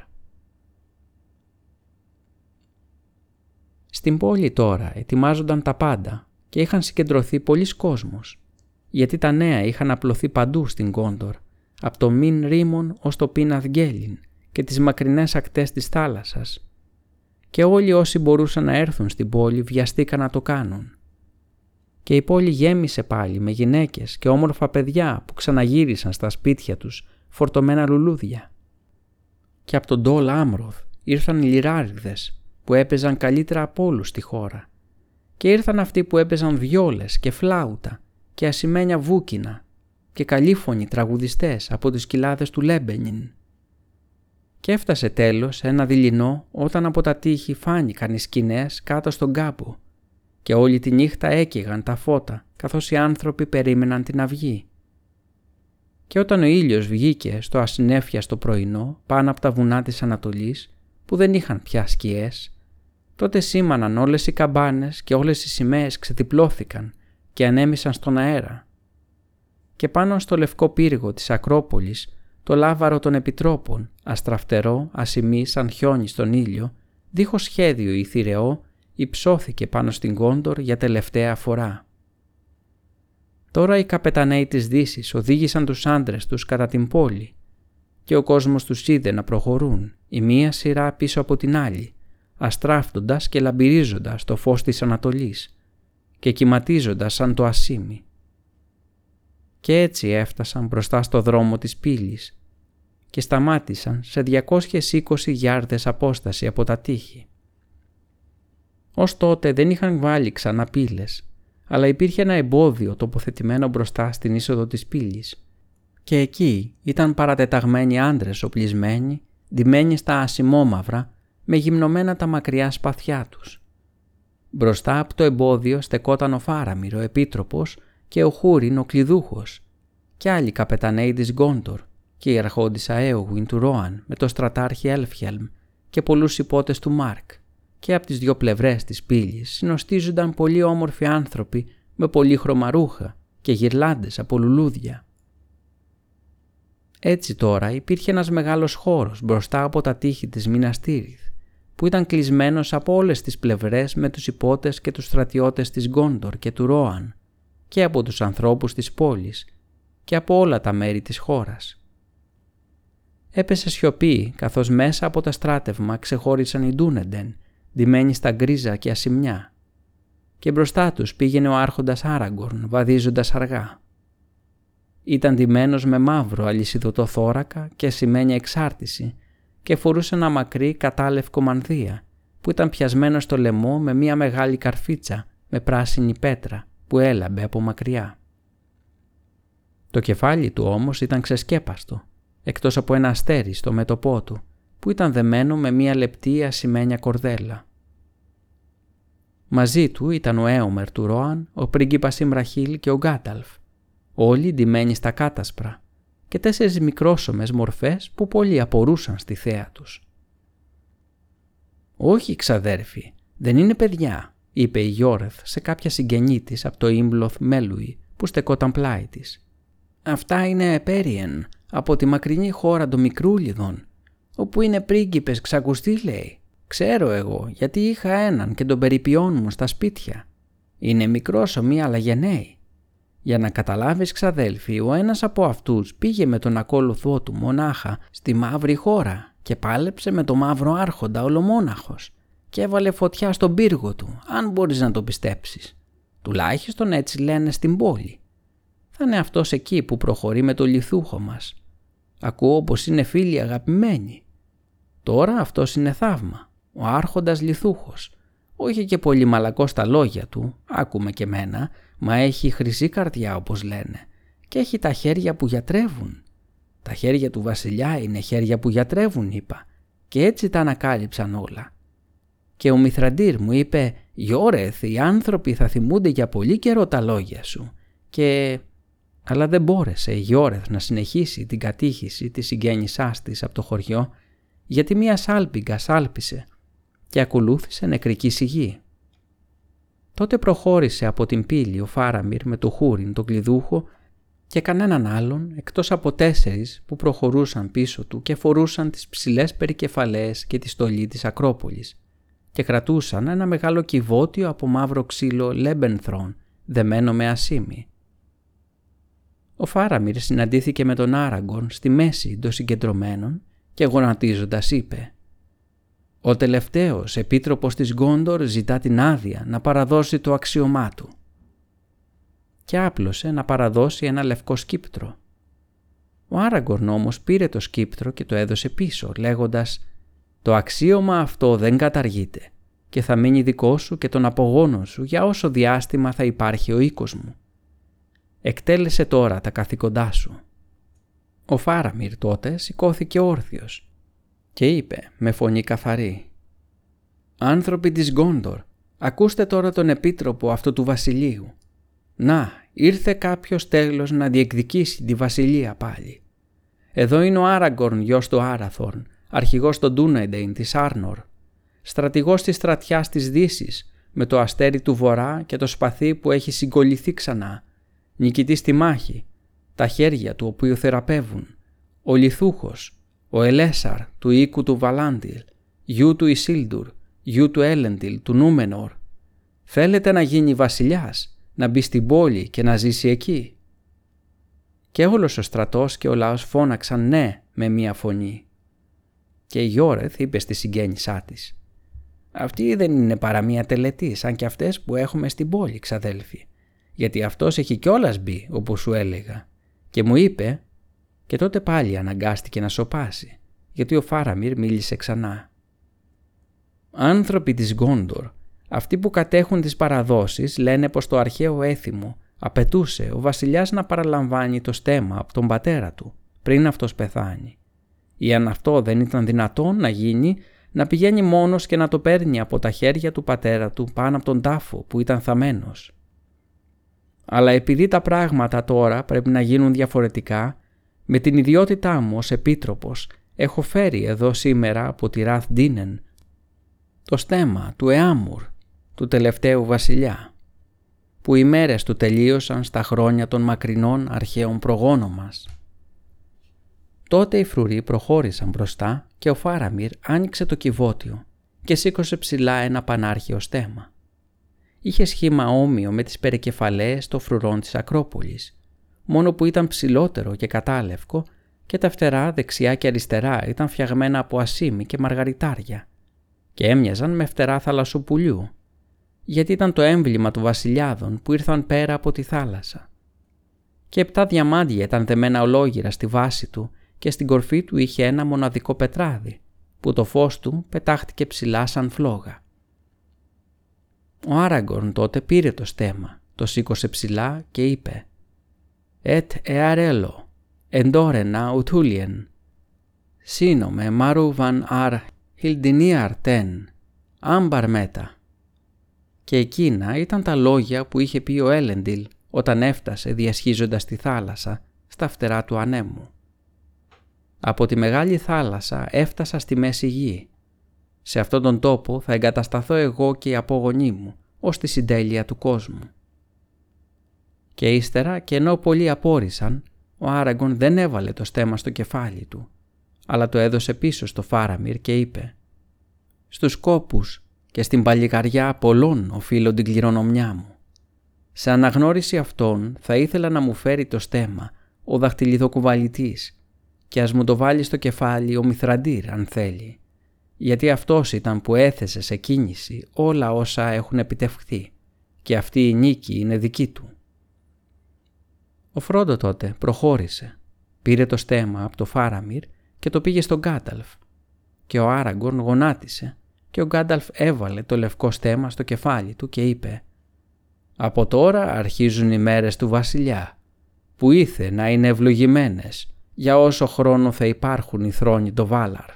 Στην πόλη τώρα ετοιμάζονταν τα πάντα και είχαν συγκεντρωθεί πολλοί κόσμος, γιατί τα νέα είχαν απλωθεί παντού στην Κόντορ, από το Μιν Ρίμον ως το Πιν Αυγέλιν και τις μακρινές ακτές της θάλασσας. Και όλοι όσοι μπορούσαν να έρθουν στην πόλη βιαστήκαν να το κάνουν. Και η πόλη γέμισε πάλι με γυναίκες και όμορφα παιδιά που ξαναγύρισαν στα σπίτια τους φορτωμένα λουλούδια. Και από τον Ντόλ Άμροθ ήρθαν οι λιράριδες που έπαιζαν καλύτερα από όλους στη χώρα και ήρθαν αυτοί που έπαιζαν βιόλες και φλάουτα και ασημένια βούκινα και καλήφωνοι τραγουδιστές από τις κοιλάδες του Λέμπενιν. Και έφτασε τέλος ένα δειλινό όταν από τα τείχη φάνηκαν οι σκηνές κάτω στον κάπο και όλη τη νύχτα έκαιγαν τα φώτα καθώς οι άνθρωποι περίμεναν την αυγή. Και όταν ο ήλιος βγήκε στο ασυνέφιαστο πρωινό πάνω από τα βουνά της Ανατολής που δεν είχαν πια σκιές Τότε σήμαναν όλες οι καμπάνες και όλες οι σημαίες ξετυπλώθηκαν και ανέμισαν στον αέρα. Και πάνω στο λευκό πύργο της Ακρόπολης, το λάβαρο των επιτρόπων, αστραφτερό, ασημή σαν χιόνι στον ήλιο, δίχως σχέδιο ή θηρεό, υψώθηκε πάνω στην Κόντορ για τελευταία φορά. Τώρα οι καπεταναίοι της δύσης οδήγησαν τους άντρες τους κατά την πόλη και ο κόσμος τους είδε να προχωρούν, η μία σειρά πίσω από την άλλη, αστράφτοντας και λαμπυρίζοντας το φως της Ανατολής και κυματίζοντας σαν το ασίμι. Και έτσι έφτασαν μπροστά στο δρόμο της πύλης και σταμάτησαν σε 220 γιάρδες απόσταση από τα τείχη. Ως τότε δεν είχαν βάλει ξανά πύλες, αλλά υπήρχε ένα εμπόδιο τοποθετημένο μπροστά στην είσοδο της πύλης και εκεί ήταν παρατεταγμένοι άντρες οπλισμένοι, ντυμένοι στα ασημόμαυρα με γυμνωμένα τα μακριά σπαθιά τους. Μπροστά από το εμπόδιο στεκόταν ο Φάραμιρο, ο Επίτροπος και ο Χούριν, ο Κλειδούχος και άλλοι καπεταναίοι της Γκόντορ και η αρχόντισσα Έογουιν του Ρόαν με το στρατάρχη Έλφχελμ και πολλούς υπότες του Μάρκ και από τις δυο πλευρές της πύλης συνοστίζονταν πολλοί όμορφοι άνθρωποι με πολύχρωμα ρούχα και γυρλάντες από λουλούδια. Έτσι τώρα υπήρχε ένας μεγάλος χώρος μπροστά από τα τείχη της Μιναστήριθ που ήταν κλεισμένος από όλες τις πλευρές με τους υπότες και τους στρατιώτες της Γκόντορ και του Ρόαν και από τους ανθρώπους της πόλης και από όλα τα μέρη της χώρας. Έπεσε σιωπή καθώς μέσα από τα στράτευμα ξεχώρισαν οι Ντούνεντεν ντυμένοι στα γκρίζα και ασημιά. Και μπροστά τους πήγαινε ο άρχοντας Άραγκορν, βαδίζοντας αργά. Ήταν ντυμένος με μαύρο αλυσιδωτό θώρακα και σημαίνια εξάρτηση και φορούσε ένα μακρύ κατάλευκο μανδύα που ήταν πιασμένο στο λαιμό με μια μεγάλη καρφίτσα με πράσινη πέτρα που έλαμπε από μακριά. Το κεφάλι του όμως ήταν ξεσκέπαστο, εκτός από ένα αστέρι στο μέτωπό του, που ήταν δεμένο με μία λεπτή ασημένια κορδέλα. Μαζί του ήταν ο Έομερ του Ρόαν, ο πρίγκιπας Ιμραχίλ και ο Γκάταλφ, όλοι ντυμένοι στα κάτασπρα και τέσσερις μικρόσωμες μορφές που πολλοί απορούσαν στη θέα τους. «Όχι, ξαδέρφοι, δεν είναι παιδιά», είπε η Γιόρεθ σε κάποια συγγενή της από το Ίμπλοθ Μέλουι που στεκόταν πλάι της. Αυτά είναι επέριεν από τη μακρινή χώρα των Μικρούλιδων, όπου είναι πρίγκιπες ξακουστή λέει. Ξέρω εγώ γιατί είχα έναν και τον περιποιών στα σπίτια. Είναι μικρός ομοία αλλά γενναίοι. Για να καταλάβεις ξαδέλφοι, ο ένας από αυτούς πήγε με τον ακόλουθό του μονάχα στη μαύρη χώρα και πάλεψε με το μαύρο άρχοντα ολομόναχος και έβαλε φωτιά στον πύργο του, αν μπορείς να το πιστέψεις. Τουλάχιστον έτσι λένε στην πόλη θα είναι αυτός εκεί που προχωρεί με το λιθούχο μας. Ακούω πως είναι φίλοι αγαπημένοι. Τώρα αυτός είναι θαύμα, ο άρχοντας λιθούχος. Όχι και πολύ μαλακός στα λόγια του, άκουμε και μένα, μα έχει χρυσή καρδιά όπως λένε και έχει τα χέρια που γιατρεύουν. Τα χέρια του βασιλιά είναι χέρια που γιατρεύουν είπα και έτσι τα ανακάλυψαν όλα. Και ο Μηθραντήρ μου είπε «Γιώρεθ, οι άνθρωποι θα θυμούνται για πολύ καιρό τα λόγια σου» και αλλά δεν μπόρεσε η Γιώρεθ να συνεχίσει την κατήχηση της συγγέννησάς της από το χωριό γιατί μία σάλπιγγα σάλπισε και ακολούθησε νεκρική σιγή. Τότε προχώρησε από την πύλη ο Φάραμιρ με το Χούριν τον κλειδούχο και κανέναν άλλον εκτός από τέσσερις που προχωρούσαν πίσω του και φορούσαν τις ψηλές περικεφαλές και τη στολή της Ακρόπολης και κρατούσαν ένα μεγάλο κιβώτιο από μαύρο ξύλο Λέμπεθρον δεμένο με ασίμι. Ο Φάραμιρ συναντήθηκε με τον Άραγκορν στη μέση των συγκεντρωμένων και γονατίζοντας είπε «Ο τελευταίος επίτροπος της Γκόντορ ζητά την άδεια να παραδώσει το αξίωμά του» και άπλωσε να παραδώσει ένα λευκό σκήπτρο. Ο Άραγκορν όμως πήρε το σκήπτρο και το έδωσε πίσω λέγοντας «Το αξίωμα αυτό δεν καταργείται και θα μείνει δικό σου και των απογόνων σου για όσο διάστημα θα υπάρχει ο οίκος μου» εκτέλεσε τώρα τα καθήκοντά σου. Ο Φάραμιρ τότε σηκώθηκε όρθιος και είπε με φωνή καθαρή «Άνθρωποι της Γκόντορ, ακούστε τώρα τον επίτροπο αυτού του βασιλείου. Να, ήρθε κάποιος τέλος να διεκδικήσει τη βασιλεία πάλι. Εδώ είναι ο Άραγκορν γιος του Άραθορν, αρχηγός των Ντούναϊντεϊν της Άρνορ, στρατηγός της στρατιάς της Δύσης, με το αστέρι του Βορρά και το σπαθί που έχει συγκολληθεί ξανά νικητής στη μάχη, τα χέρια του οποίου θεραπεύουν, ο Λιθούχος, ο Ελέσαρ του οίκου του Βαλάντιλ, γιου του Ισίλντουρ, γιου του Έλεντιλ, του Νούμενορ. Θέλετε να γίνει βασιλιάς, να μπει στην πόλη και να ζήσει εκεί; Και όλος ο στρατός και ο λαός φώναξαν ναι με μία φωνή. Και η Γιώρεθ είπε στη συγγέννησά της «Αυτή δεν είναι παρά μία τελετή σαν και αυτές που έχουμε στην πόλη, ξαδέλφοι γιατί αυτός έχει κιόλας μπει όπως σου έλεγα και μου είπε και τότε πάλι αναγκάστηκε να σοπάσει γιατί ο Φάραμιρ μίλησε ξανά. Άνθρωποι της Γκόντορ, αυτοί που κατέχουν τις παραδόσεις λένε πως το αρχαίο έθιμο απαιτούσε ο βασιλιάς να παραλαμβάνει το στέμα από τον πατέρα του πριν αυτός πεθάνει. Ή αν αυτό δεν ήταν δυνατόν να γίνει, να πηγαίνει μόνος και να το παίρνει από τα χέρια του πατέρα του πάνω από τον τάφο που ήταν θαμένος. Αλλά επειδή τα πράγματα τώρα πρέπει να γίνουν διαφορετικά, με την ιδιότητά μου ως επίτροπος έχω φέρει εδώ σήμερα από τη Ραθ Ντίνεν το στέμα του Εάμουρ, του τελευταίου βασιλιά, που οι μέρες του τελείωσαν στα χρόνια των μακρινών αρχαίων προγόνων μας. Τότε οι φρουροί προχώρησαν μπροστά και ο Φάραμιρ άνοιξε το κυβότιο και σήκωσε ψηλά ένα πανάρχαιο στέμα είχε σχήμα όμοιο με τις περικεφαλές των φρουρών της Ακρόπολης, μόνο που ήταν ψηλότερο και κατάλευκο και τα φτερά δεξιά και αριστερά ήταν φτιαγμένα από ασίμι και μαργαριτάρια και έμοιαζαν με φτερά θαλασσοπουλιού, γιατί ήταν το έμβλημα του βασιλιάδων που ήρθαν πέρα από τη θάλασσα. Και επτά διαμάντια ήταν δεμένα ολόγυρα στη βάση του και στην κορφή του είχε ένα μοναδικό πετράδι, που το φως του πετάχτηκε ψηλά σαν φλόγα. Ο Άραγκορν τότε πήρε το στέμα, το σήκωσε ψηλά και είπε «Ετ εαρέλο, εντόρενα ουτούλιεν, σύνομαι μαρούβαν αρ χιλντινίαρ τεν, άμπαρ μέτα». Και εκείνα ήταν τα λόγια που είχε πει ο Έλεντιλ όταν έφτασε διασχίζοντας τη θάλασσα στα φτερά του ανέμου. Από τη μεγάλη θάλασσα έφτασα στη μέση γη. Σε αυτόν τον τόπο θα εγκατασταθώ εγώ και οι απόγονοί μου, ως τη συντέλεια του κόσμου. Και ύστερα, και ενώ πολλοί απόρρισαν, ο Άραγκον δεν έβαλε το στέμα στο κεφάλι του, αλλά το έδωσε πίσω στο Φάραμιρ και είπε «Στους κόπους και στην παλιγαριά πολλών οφείλω την κληρονομιά μου. Σε αναγνώριση αυτών θα ήθελα να μου φέρει το στέμα ο δαχτυλιδοκουβαλητής και ας μου το βάλει στο κεφάλι ο Μηθραντήρ αν θέλει, γιατί αυτός ήταν που έθεσε σε κίνηση όλα όσα έχουν επιτευχθεί και αυτή η νίκη είναι δική του. Ο Φρόντο τότε προχώρησε, πήρε το στέμα από το Φάραμιρ και το πήγε στον Γκάνταλφ. Και ο Άραγκορν γονάτισε και ο Γκάνταλφ έβαλε το λευκό στέμα στο κεφάλι του και είπε «Από τώρα αρχίζουν οι μέρες του βασιλιά, που ήθε να είναι ευλογημένες για όσο χρόνο θα υπάρχουν οι θρόνοι το Βάλαρ».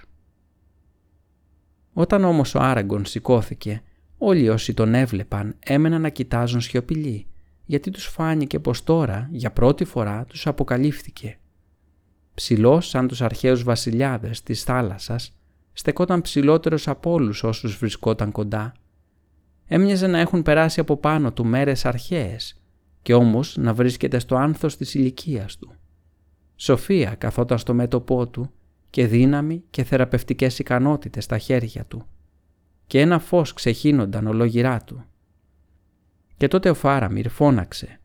Όταν όμως ο Άραγκον σηκώθηκε, όλοι όσοι τον έβλεπαν έμεναν να κοιτάζουν σιωπηλοί, γιατί τους φάνηκε πως τώρα, για πρώτη φορά, τους αποκαλύφθηκε. Ψηλός σαν τους αρχαίους βασιλιάδες της θάλασσας, στεκόταν ψηλότερος από όλους όσους βρισκόταν κοντά. Έμοιαζε να έχουν περάσει από πάνω του μέρες αρχαίες και όμως να βρίσκεται στο άνθος της ηλικίας του. Σοφία καθόταν στο μέτωπό του και δύναμη και θεραπευτικές ικανότητες στα χέρια του και ένα φως ξεχύνονταν ολόγυρά του. Και τότε ο Φάραμιρ φώναξε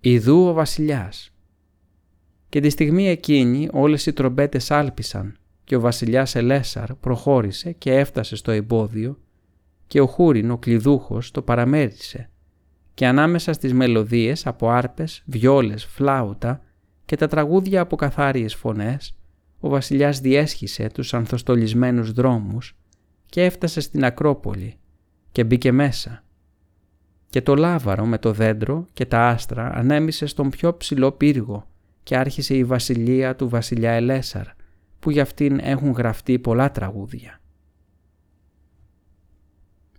«Ιδού ο βασιλιάς». Και τη στιγμή εκείνη όλες οι τρομπέτες άλπισαν και ο βασιλιάς Ελέσαρ προχώρησε και έφτασε στο εμπόδιο και ο Χούριν ο κλειδούχος το παραμέρισε και ανάμεσα στις μελωδίες από άρπες, βιόλες, φλάουτα και τα τραγούδια από καθάριες φωνές ο βασιλιάς διέσχισε τους ανθοστολισμένους δρόμους και έφτασε στην Ακρόπολη και μπήκε μέσα. Και το λάβαρο με το δέντρο και τα άστρα ανέμισε στον πιο ψηλό πύργο και άρχισε η βασιλεία του βασιλιά Ελέσαρ που για αυτήν έχουν γραφτεί πολλά τραγούδια.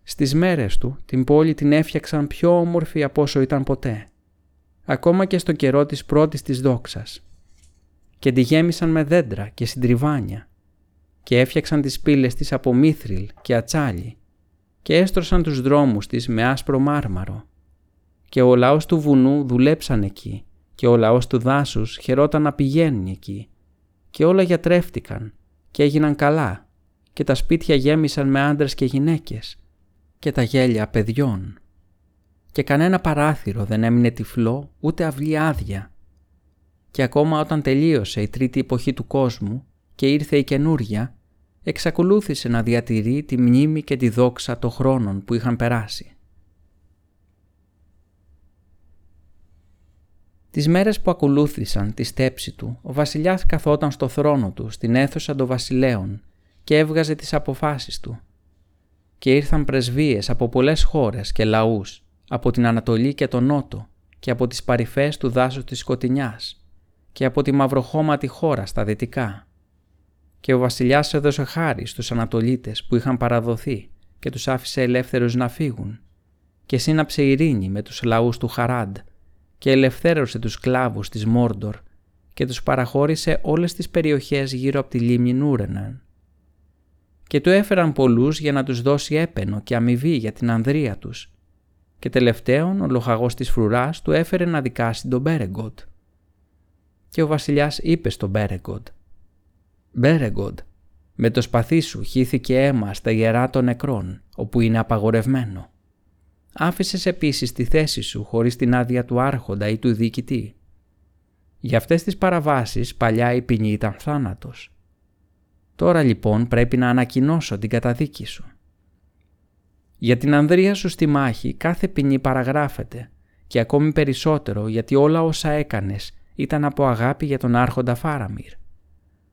Στις μέρες του την πόλη την έφτιαξαν πιο όμορφη από όσο ήταν ποτέ, ακόμα και στο καιρό της πρώτης της δόξας, και τη γέμισαν με δέντρα και συντριβάνια και έφτιαξαν τις πύλες της από μύθριλ και ατσάλι και έστρωσαν τους δρόμους της με άσπρο μάρμαρο και ο λαός του βουνού δουλέψαν εκεί και ο λαός του δάσους χαιρόταν να πηγαίνει εκεί και όλα γιατρεύτηκαν και έγιναν καλά και τα σπίτια γέμισαν με άντρες και γυναίκες και τα γέλια παιδιών. Και κανένα παράθυρο δεν έμεινε τυφλό ούτε αυλή άδεια. Και ακόμα όταν τελείωσε η τρίτη εποχή του κόσμου και ήρθε η καινούρια, εξακολούθησε να διατηρεί τη μνήμη και τη δόξα των χρόνων που είχαν περάσει. Τις μέρες που ακολούθησαν τη στέψη του, ο βασιλιάς καθόταν στο θρόνο του στην αίθουσα των βασιλέων και έβγαζε τις αποφάσεις του. Και ήρθαν πρεσβείες από πολλές χώρες και λαούς, από την Ανατολή και τον Νότο και από τις παρυφές του δάσους της Σκοτεινιάς και από τη μαυροχώματη χώρα στα δυτικά. Και ο βασιλιάς έδωσε χάρη στους Ανατολίτες που είχαν παραδοθεί και τους άφησε ελεύθερους να φύγουν και σύναψε ειρήνη με τους λαούς του Χαράντ και ελευθέρωσε τους κλάβους της Μόρντορ και τους παραχώρησε όλες τις περιοχές γύρω από τη λίμνη Νούρεναν. Και του έφεραν πολλούς για να τους δώσει έπαινο και αμοιβή για την ανδρεία τους. Και τελευταίον ο λοχαγός της φρουράς του έφερε να δικάσει τον Μπέρεγκοντ. Και ο βασιλιάς είπε στον Μπέρεγκοντ «Μπέρεγκοντ, με το σπαθί σου χύθηκε αίμα στα ιερά των νεκρών, όπου είναι απαγορευμένο άφησες επίσης τη θέση σου χωρίς την άδεια του άρχοντα ή του διοικητή. Για αυτές τις παραβάσεις παλιά η ποινή ήταν θάνατος. Τώρα λοιπόν πρέπει να ανακοινώσω την καταδίκη σου Για την ανδρεία σου στη μάχη κάθε ποινή παραγράφεται και ακόμη περισσότερο γιατί όλα όσα έκανες ήταν από αγάπη για τον άρχοντα Φάραμιρ.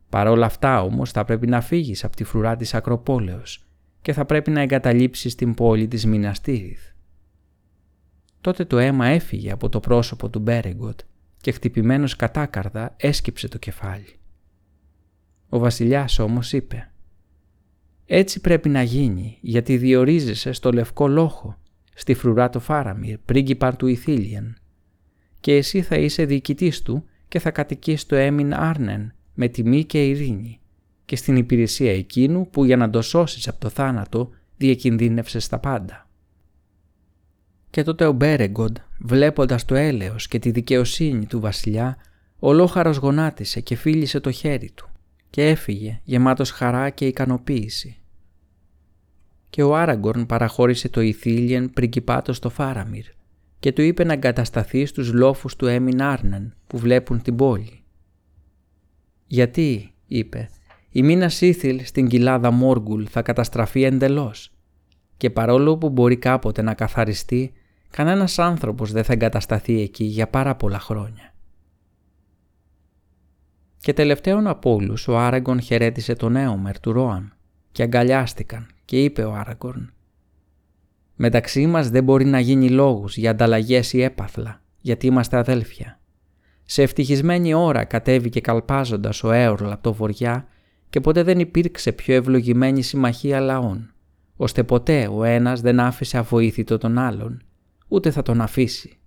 Παρ' όλα αυτά όμως θα πρέπει να φύγεις από τη φρουρά της Ακροπόλεως και θα πρέπει να εγκαταλείψεις την πόλη της Μιναστήριθ. Τότε το αίμα έφυγε από το πρόσωπο του Μπέρεγκοτ και χτυπημένος κατάκαρδα έσκυψε το κεφάλι. Ο βασιλιάς όμως είπε «Έτσι πρέπει να γίνει γιατί διορίζεσαι στο λευκό λόχο, στη φρουρά του Φάραμιρ, πρίγκιπα του Ιθίλιαν και εσύ θα είσαι διοικητής του και θα κατοικείς στο Έμιν Άρνεν με τιμή και ειρήνη και στην υπηρεσία εκείνου που για να το σώσεις από το θάνατο διακινδύνευσες τα πάντα. Και τότε ο Μπέρεγκοντ, βλέποντας το έλεος και τη δικαιοσύνη του βασιλιά, ολόχαρος γονάτισε και φίλησε το χέρι του και έφυγε γεμάτος χαρά και ικανοποίηση. Και ο Άραγκορν παραχώρησε το Ιθίλιεν πριγκιπάτος στο Φάραμιρ και του είπε να εγκατασταθεί στους λόφους του Έμιν Άρναν που βλέπουν την πόλη. «Γιατί», είπε, «η μήνα Σίθιλ στην κοιλάδα Μόργουλ θα καταστραφεί εντελώς και παρόλο που μπορεί κάποτε να καθαριστεί, κανένας άνθρωπος δεν θα εγκατασταθεί εκεί για πάρα πολλά χρόνια». Και τελευταίον από όλους ο Άραγκον χαιρέτησε τον Έωμερ του Ρόαν και αγκαλιάστηκαν και είπε ο Άραγκορν «Μεταξύ μας δεν μπορεί να γίνει λόγους για ανταλλαγές ή έπαθλα, γιατί είμαστε αδέλφια. Σε ευτυχισμένη ώρα κατέβηκε καλπάζοντας ο Έωρλ από το βοριά και ποτέ δεν υπήρξε πιο ευλογημένη συμμαχία λαών, ώστε ποτέ ο ένας δεν άφησε αβοήθητο τον άλλον, ούτε θα τον αφήσει.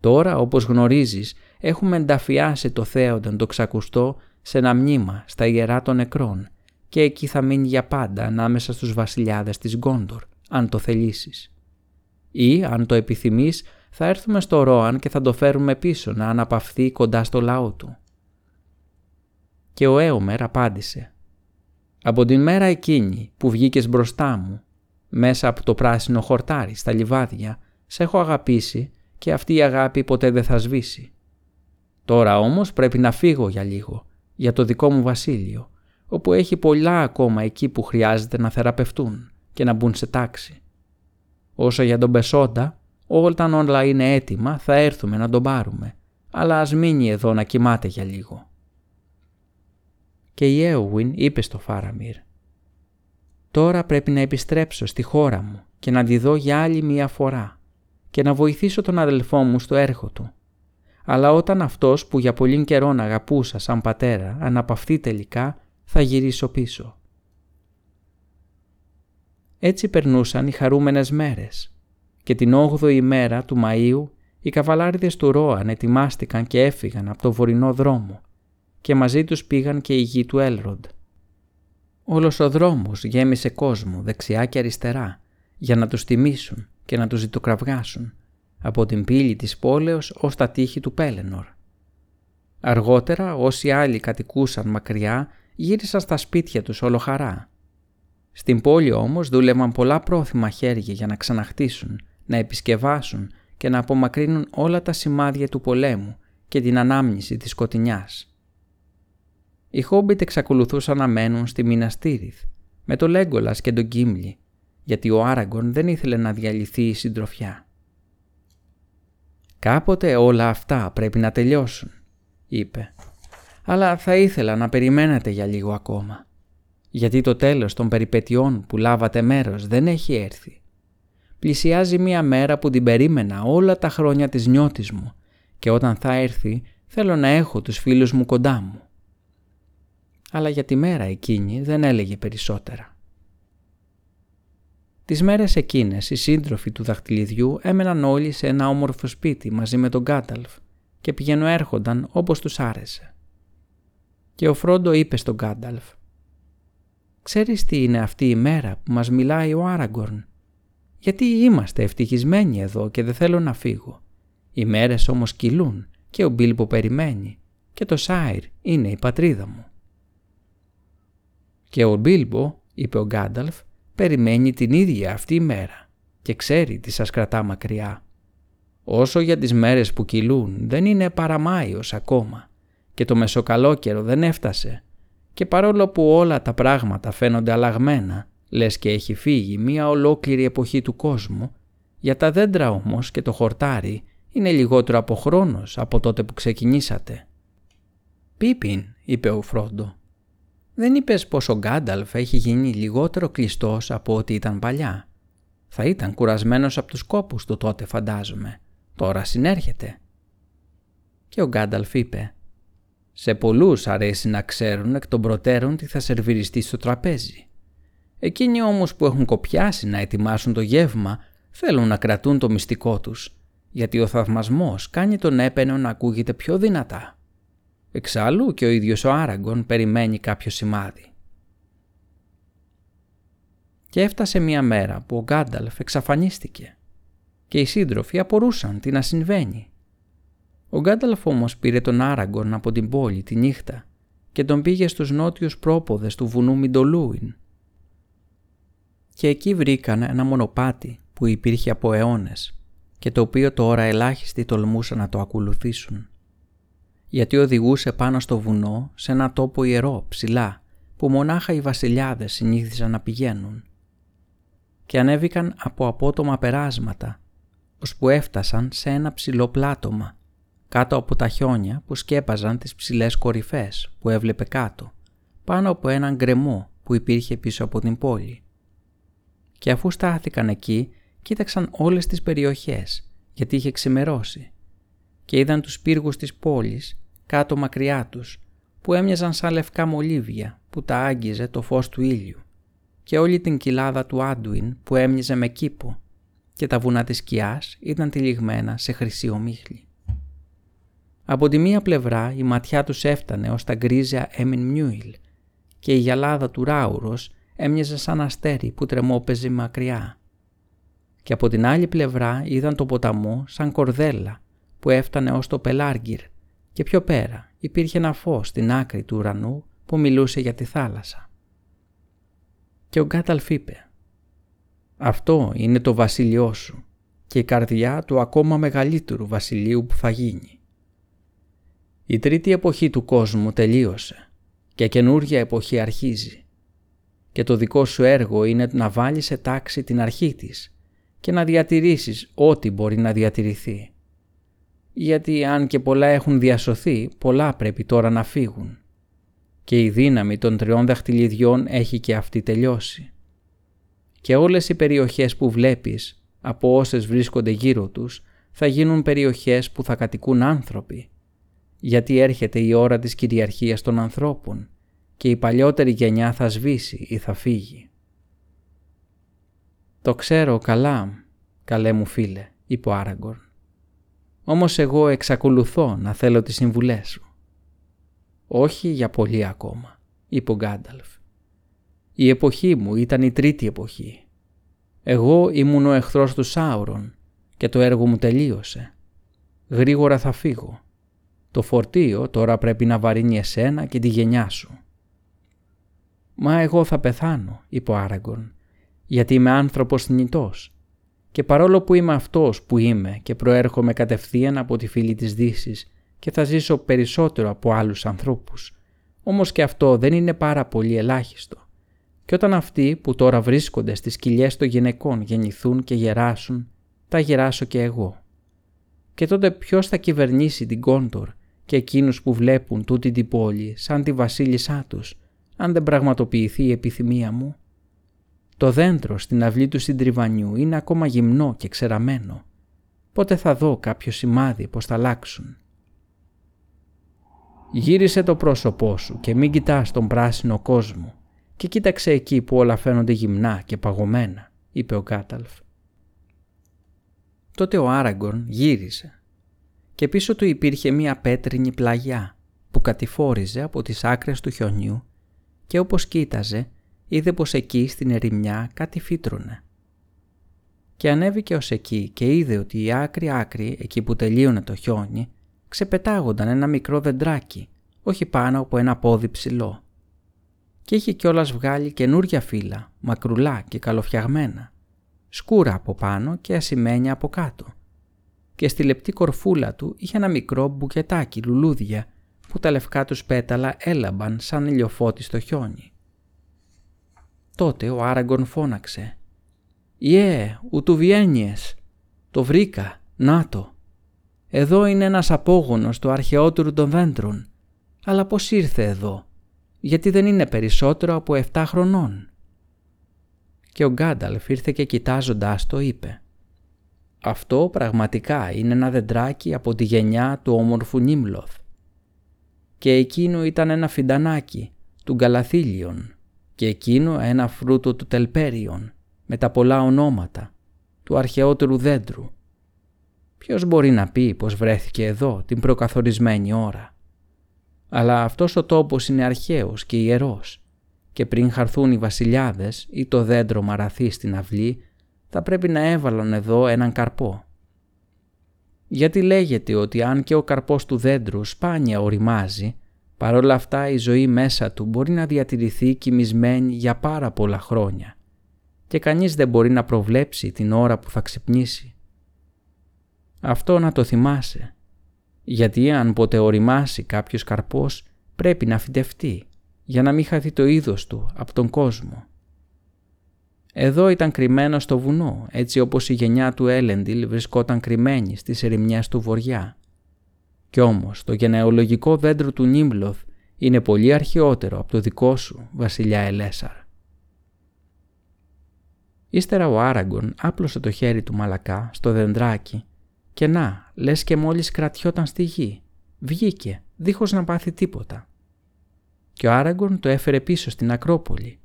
Τώρα, όπως γνωρίζεις, έχουμε ενταφιάσει το θέονταν το ξακουστό σε ένα μνήμα στα ιερά των νεκρών και εκεί θα μείνει για πάντα ανάμεσα στους βασιλιάδες της Γκόντορ, αν το θελήσεις. Ή, αν το επιθυμείς, θα έρθουμε στο Ρόαν και θα το φέρουμε πίσω να αναπαυθεί κοντά στο λαό του. Και ο Έωμερ απάντησε «Από την μέρα εκείνη που βγήκες μπροστά μου, μέσα από το πράσινο χορτάρι στα λιβάδια, σε έχω αγαπήσει και αυτή η αγάπη ποτέ δεν θα σβήσει. Τώρα όμως πρέπει να φύγω για λίγο, για το δικό μου βασίλειο, όπου έχει πολλά ακόμα εκεί που χρειάζεται να θεραπευτούν και να μπουν σε τάξη. Όσο για τον Πεσόντα, όταν όλα είναι έτοιμα θα έρθουμε να τον πάρουμε, αλλά ας μείνει εδώ να κοιμάται για λίγο. Και η Έουιν είπε στο Φάραμιρ «Τώρα πρέπει να επιστρέψω στη χώρα μου και να τη δω για άλλη μία φορά και να βοηθήσω τον αδελφό μου στο έργο του. Αλλά όταν αυτός που για πολύ καιρόν αγαπούσα σαν πατέρα αναπαυτεί τελικά θα γυρίσω πίσω». Έτσι περνούσαν οι χαρούμενες μέρες και την 8η ημέρα του Μαΐου οι καβαλάριδες του Ρόαν ετοιμάστηκαν και έφυγαν από το βορεινό δρόμο και μαζί τους πήγαν και οι γη του Έλροντ. Όλος ο δρόμος γέμισε κόσμο δεξιά και αριστερά για να τους τιμήσουν και να τους ζητοκραυγάσουν από την πύλη της πόλεως ως τα τείχη του Πέλενορ. Αργότερα όσοι άλλοι κατοικούσαν μακριά γύρισαν στα σπίτια τους όλο χαρά. Στην πόλη όμως δούλευαν πολλά πρόθυμα χέρια για να ξαναχτίσουν να επισκευάσουν και να απομακρύνουν όλα τα σημάδια του πολέμου και την ανάμνηση της σκοτεινιάς. Οι Χόμπιτ εξακολουθούσαν να μένουν στη Μιναστήριθ με το Λέγκολας και τον Κίμλι γιατί ο Άραγκον δεν ήθελε να διαλυθεί η συντροφιά. «Κάποτε όλα αυτά πρέπει να τελειώσουν», είπε. «Αλλά θα ήθελα να περιμένετε για λίγο ακόμα, γιατί το τέλος των περιπετειών που λάβατε μέρος δεν έχει έρθει πλησιάζει μία μέρα που την περίμενα όλα τα χρόνια της νιώτης μου και όταν θα έρθει θέλω να έχω τους φίλους μου κοντά μου. Αλλά για τη μέρα εκείνη δεν έλεγε περισσότερα. Τις μέρες εκείνες οι σύντροφοι του δαχτυλιδιού έμεναν όλοι σε ένα όμορφο σπίτι μαζί με τον Γκάνταλφ και πηγαίνω έρχονταν όπως τους άρεσε. Και ο Φρόντο είπε στον Γκάνταλφ «Ξέρεις τι είναι αυτή η μέρα που μας μιλάει ο Άραγκορν γιατί είμαστε ευτυχισμένοι εδώ και δεν θέλω να φύγω. Οι μέρες όμως κυλούν και ο Μπίλμπο περιμένει και το Σάιρ είναι η πατρίδα μου. Και ο Μπίλμπο, είπε ο Γκάνταλφ, περιμένει την ίδια αυτή η μέρα και ξέρει τι σας κρατά μακριά. Όσο για τις μέρες που κυλούν δεν είναι παραμάιος ακόμα και το μεσοκαλόκαιρο δεν έφτασε και παρόλο που όλα τα πράγματα φαίνονται αλλαγμένα Λες και έχει φύγει μία ολόκληρη εποχή του κόσμου, για τα δέντρα όμως και το χορτάρι είναι λιγότερο από χρόνος από τότε που ξεκινήσατε. «Πίπιν», είπε ο Φρόντο, «δεν είπες πως ο Γκάνταλφ έχει γίνει λιγότερο κλειστός από ό,τι ήταν παλιά. Θα ήταν κουρασμένος από τους κόπους του τότε φαντάζομαι. Τώρα συνέρχεται». Και ο Γκάνταλφ είπε «Σε πολλούς αρέσει να ξέρουν εκ των προτέρων τι θα σερβιριστεί στο τραπέζι. Εκείνοι όμως που έχουν κοπιάσει να ετοιμάσουν το γεύμα θέλουν να κρατούν το μυστικό τους, γιατί ο θαυμασμός κάνει τον έπαινο να ακούγεται πιο δυνατά. Εξάλλου και ο ίδιος ο Άραγκον περιμένει κάποιο σημάδι. Και έφτασε μια μέρα που ο Γκάνταλφ εξαφανίστηκε και οι σύντροφοι απορούσαν τι να συμβαίνει. Ο Γκάνταλφ όμως πήρε τον Άραγκον από την πόλη τη νύχτα και τον πήγε στους νότιους πρόποδες του βουνού Μιντολούιν. Και εκεί βρήκαν ένα μονοπάτι που υπήρχε από αιώνες και το οποίο τώρα ελάχιστοι τολμούσαν να το ακολουθήσουν. Γιατί οδηγούσε πάνω στο βουνό σε ένα τόπο ιερό ψηλά που μονάχα οι βασιλιάδες συνήθισαν να πηγαίνουν. Και ανέβηκαν από απότομα περάσματα, ώσπου έφτασαν σε ένα ψηλό πλάτωμα, κάτω από τα χιόνια που σκέπαζαν τις ψηλές κορυφές που έβλεπε κάτω, πάνω από έναν γκρεμό που υπήρχε πίσω από την πόλη. Και αφού στάθηκαν εκεί, κοίταξαν όλες τις περιοχές, γιατί είχε ξημερώσει, και είδαν τους πύργους της πόλης, κάτω μακριά τους, που έμοιαζαν σαν λευκά μολύβια που τα άγγιζε το φως του ήλιου, και όλη την κοιλάδα του Άντουιν που έμοιαζε με κήπο, και τα βουνά της σκιάς ήταν τυλιγμένα σε χρυσή ομίχλη. Από τη μία πλευρά η ματιά τους έφτανε ως τα γκρίζια Έμιν Μιούιλ και η γυαλάδα του Ράουρος έμοιαζε σαν αστέρι που τρεμόπαιζε μακριά και από την άλλη πλευρά είδαν το ποταμό σαν κορδέλα που έφτανε ως το Πελάργυρ και πιο πέρα υπήρχε ένα φως στην άκρη του ουρανού που μιλούσε για τη θάλασσα. Και ο Γκάταλφ είπε «Αυτό είναι το βασίλειό σου και η καρδιά του ακόμα μεγαλύτερου βασιλείου που θα γίνει. Η τρίτη εποχή του κόσμου τελείωσε και καινούργια εποχή αρχίζει και το δικό σου έργο είναι να βάλεις σε τάξη την αρχή της και να διατηρήσεις ό,τι μπορεί να διατηρηθεί. Γιατί αν και πολλά έχουν διασωθεί, πολλά πρέπει τώρα να φύγουν. Και η δύναμη των τριών δαχτυλιδιών έχει και αυτή τελειώσει. Και όλες οι περιοχές που βλέπεις, από όσες βρίσκονται γύρω τους, θα γίνουν περιοχές που θα κατοικούν άνθρωποι. Γιατί έρχεται η ώρα της κυριαρχίας των ανθρώπων και η παλιότερη γενιά θα σβήσει ή θα φύγει. «Το ξέρω καλά, καλέ μου φίλε», είπε ο Άραγκορν. «Όμως εγώ εξακολουθώ να θέλω τις συμβουλές σου». «Όχι για πολύ ακόμα», είπε ο Γκάνταλφ. «Η εποχή μου ήταν η τρίτη εποχή. Εγώ ήμουν ο εχθρός του Σάουρον και το έργο μου τελείωσε. Γρήγορα θα φύγω. Το φορτίο τώρα πρέπει να βαρύνει εσένα και τη γενιά σου». «Μα εγώ θα πεθάνω», είπε ο Άραγκορν γιατί είμαι άνθρωπος θνητός και παρόλο που είμαι αυτός που είμαι και προέρχομαι κατευθείαν από τη φύλη της δύσης και θα ζήσω περισσότερο από άλλους ανθρώπους, όμως και αυτό δεν είναι πάρα πολύ ελάχιστο. Και όταν αυτοί που τώρα βρίσκονται στις κοιλιές των γυναικών γεννηθούν και γεράσουν, θα γεράσω και εγώ. Και τότε ποιος θα κυβερνήσει την Κόντορ και εκείνους που βλέπουν τούτη την πόλη σαν τη βασίλισσά τους, αν δεν πραγματοποιηθεί η επιθυμία μου. Το δέντρο στην αυλή του συντριβανιού είναι ακόμα γυμνό και ξεραμένο. Πότε θα δω κάποιο σημάδι πως θα αλλάξουν; Γύρισε το πρόσωπό σου και μην κοιτάς τον πράσινο κόσμο και κοίταξε εκεί που όλα φαίνονται γυμνά και παγωμένα, είπε ο Κάταλφ. Τότε ο Άραγκορν γύρισε και πίσω του υπήρχε μία πέτρινη πλαγιά που κατηφόριζε από τις άκρες του χιονιού και όπως κοίταζε είδε πως εκεί στην ερημιά κάτι φύτρωνε. Και ανέβηκε ως εκεί και είδε ότι η άκρη άκρη, εκεί που τελείωνε το χιόνι, ξεπετάγονταν ένα μικρό δεντράκι, όχι πάνω από ένα πόδι ψηλό. Και είχε κιόλας βγάλει καινούρια φύλλα, μακρουλά και καλοφτιαγμένα, σκούρα από πάνω και ασημένια από κάτω. Και στη λεπτή κορφούλα του είχε ένα μικρό μπουκετάκι λουλούδια που τα λευκά τους πέταλα έλαμπαν σαν ηλιοφώτη στο χιόνι. Τότε ο Άραγκον φώναξε «Ιε, ουτου βιένιες, το βρήκα, να το. Εδώ είναι ένας απόγονος του αρχαιότερου των δέντρων. Αλλά πώς ήρθε εδώ, γιατί δεν είναι περισσότερο από 7 χρονών». Και ο Γκάνταλφ ήρθε και κοιτάζοντάς το είπε «Αυτό πραγματικά είναι ένα δεντράκι από τη γενιά του όμορφου Νίμλοθ. Και εκείνο ήταν ένα φιντανάκι του Γκαλαθίλιον και εκείνο ένα φρούτο του Τελπέριον με τα πολλά ονόματα του αρχαιότερου δέντρου. Ποιος μπορεί να πει πως βρέθηκε εδώ την προκαθορισμένη ώρα; Αλλά αυτός ο τόπος είναι αρχαίος και ιερός και πριν χαρθούν οι βασιλιάδες ή το δέντρο μαραθεί στην αυλή θα πρέπει να έβαλαν εδώ έναν καρπό. Γιατί λέγεται ότι αν και ο καρπός του δέντρου σπάνια οριμάζει, παρόλα αυτά η ζωή μέσα του μπορεί να διατηρηθεί κοιμισμένη για πάρα πολλά χρόνια και κανείς δεν μπορεί να προβλέψει την ώρα που θα ξυπνήσει. Αυτό να το θυμάσαι, γιατί αν ποτέ οριμάσει κάποιος καρπός πρέπει να φυτευτεί για να μην χαθεί το είδος του από τον κόσμο. Εδώ ήταν κρυμμένο στο βουνό, έτσι όπως η γενιά του Έλεντιλ βρισκόταν κρυμμένη στις ερημιές του βοριά. Κι όμως το γενεολογικό δέντρο του Νίμπλοθ είναι πολύ αρχαιότερο από το δικό σου, βασιλιά Ελέσαρ. Ύστερα ο Άραγκον άπλωσε το χέρι του μαλακά στο δεντράκι και να, λες και μόλις κρατιόταν στη γη. Βγήκε, δίχως να πάθει τίποτα. Και ο Άραγκον το έφερε πίσω στην Ακρόπολη.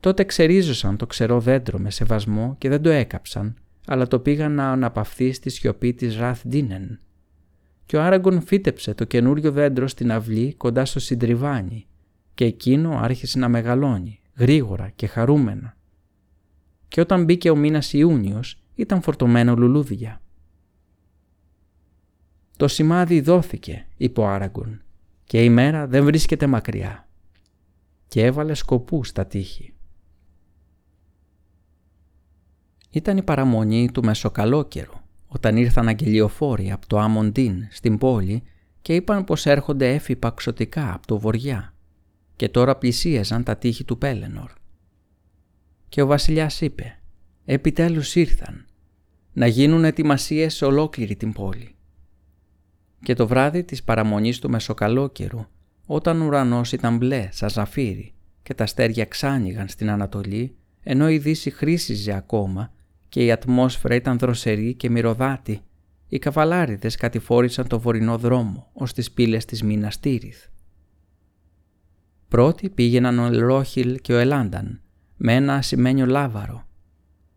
Τότε ξερίζωσαν το ξερό δέντρο με σεβασμό και δεν το έκαψαν, αλλά το πήγαν να αναπαυθεί στη σιωπή της Ραθ Ντίνεν. Και ο Άραγκον φύτεψε το καινούριο δέντρο στην αυλή κοντά στο συντριβάνι και εκείνο άρχισε να μεγαλώνει, γρήγορα και χαρούμενα και όταν μπήκε ο μήνας Ιούνιος ήταν φορτωμένο λουλούδια. «Το σημάδι δόθηκε», είπε ο Άραγκον, «και η μέρα δεν βρίσκεται μακριά». Και έβαλε σκοπούς στα τείχη. Ήταν η παραμονή του μεσοκαλόκαιρου, όταν ήρθαν αγγελιοφόροι από το Άμοντίν στην πόλη και είπαν πως έρχονται έφυπα ξωτικά από το βοριά και τώρα πλησίαζαν τα τείχη του Πέλενορ. Και ο βασιλιάς είπε «Επιτέλους ήρθαν, να γίνουν ετοιμασίες σε ολόκληρη την πόλη». Και το βράδυ της παραμονής του μεσοκαλόκαιρου, όταν ο ουρανός ήταν μπλε σαν ζαφύρι και τα αστέρια ξάνοιγαν στην Ανατολή, ενώ η Δύση χρήσιζε ακόμα και η ατμόσφαιρα ήταν δροσερή και μυρωδάτη, οι καβαλάριδες κατηφόρησαν το βορεινό δρόμο ως τις πύλες της Μίνας Τύριθ. Πρώτοι πήγαιναν ο Ελρόχιλ και ο Ελάνταν, με ένα ασημένιο λάβαρο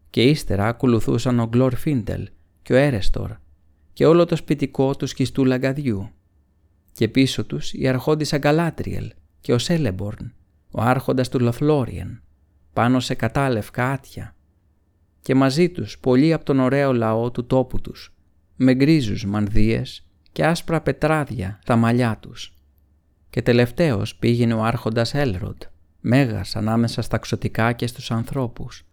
και ύστερα ακολουθούσαν ο Γκλόρ Φίντελ και ο Έρεστορ και όλο το σπιτικό του σκιστού λαγκαδιού. Και πίσω τους η αρχόντισα Γκαλάτριελ και ο Σέλεμπορν, ο άρχοντας του Λοφλόριεν, πάνω σε κατάλευκα άτια και μαζί τους πολλοί από τον ωραίο λαό του τόπου τους, με γκρίζους μανδύες και άσπρα πετράδια τα μαλλιά τους. Και τελευταίος πήγαινε ο άρχοντας Έλροντ, μέγας ανάμεσα στα ξωτικά και στους ανθρώπους,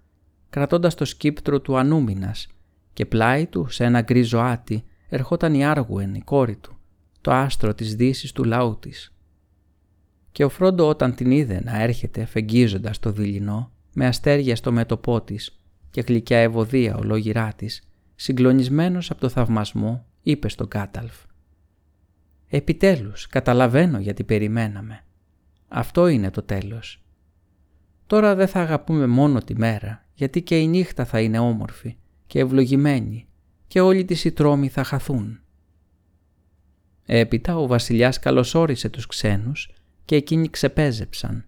κρατώντας το σκύπτρο του Ανούμινας και πλάι του σε ένα γκρίζο άτι ερχόταν η Άργουεν, η κόρη του, το άστρο της δύσης του λαού της. Και ο Φρόντο όταν την είδε να έρχεται φεγγίζοντας το δειλινό, με αστέρια στο μέτωπό της και γλυκιά ευωδία ολόγυρά της, συγκλονισμένος από το θαυμασμό, είπε στον Κάταλφ. «Επιτέλους, καταλαβαίνω γιατί περιμέναμε. Αυτό είναι το τέλος. Τώρα δεν θα αγαπούμε μόνο τη μέρα, γιατί και η νύχτα θα είναι όμορφη και ευλογημένη και όλοι τις οι τρόμοι θα χαθούν. Έπειτα ο βασιλιάς καλωσόρισε τους ξένους και εκείνοι ξεπέζεψαν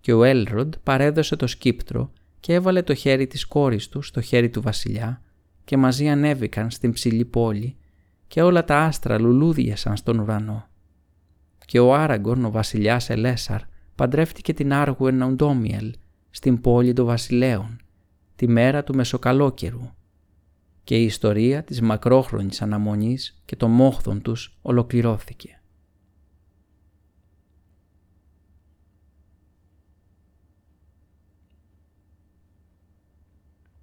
και ο Έλροντ παρέδωσε το σκύπτρο και έβαλε το χέρι της κόρης του στο χέρι του βασιλιά και μαζί ανέβηκαν στην ψηλή πόλη και όλα τα άστρα λουλούδιασαν στον ουρανό και ο Άραγκον, ο βασιλιάς Ελέσαρ, παντρεύτηκε την Άργουεν Οντόμιελ στην πόλη των βασιλέων, τη μέρα του Μεσοκαλόκαιρου και η ιστορία της μακρόχρονης αναμονής και των μόχθων τους ολοκληρώθηκε.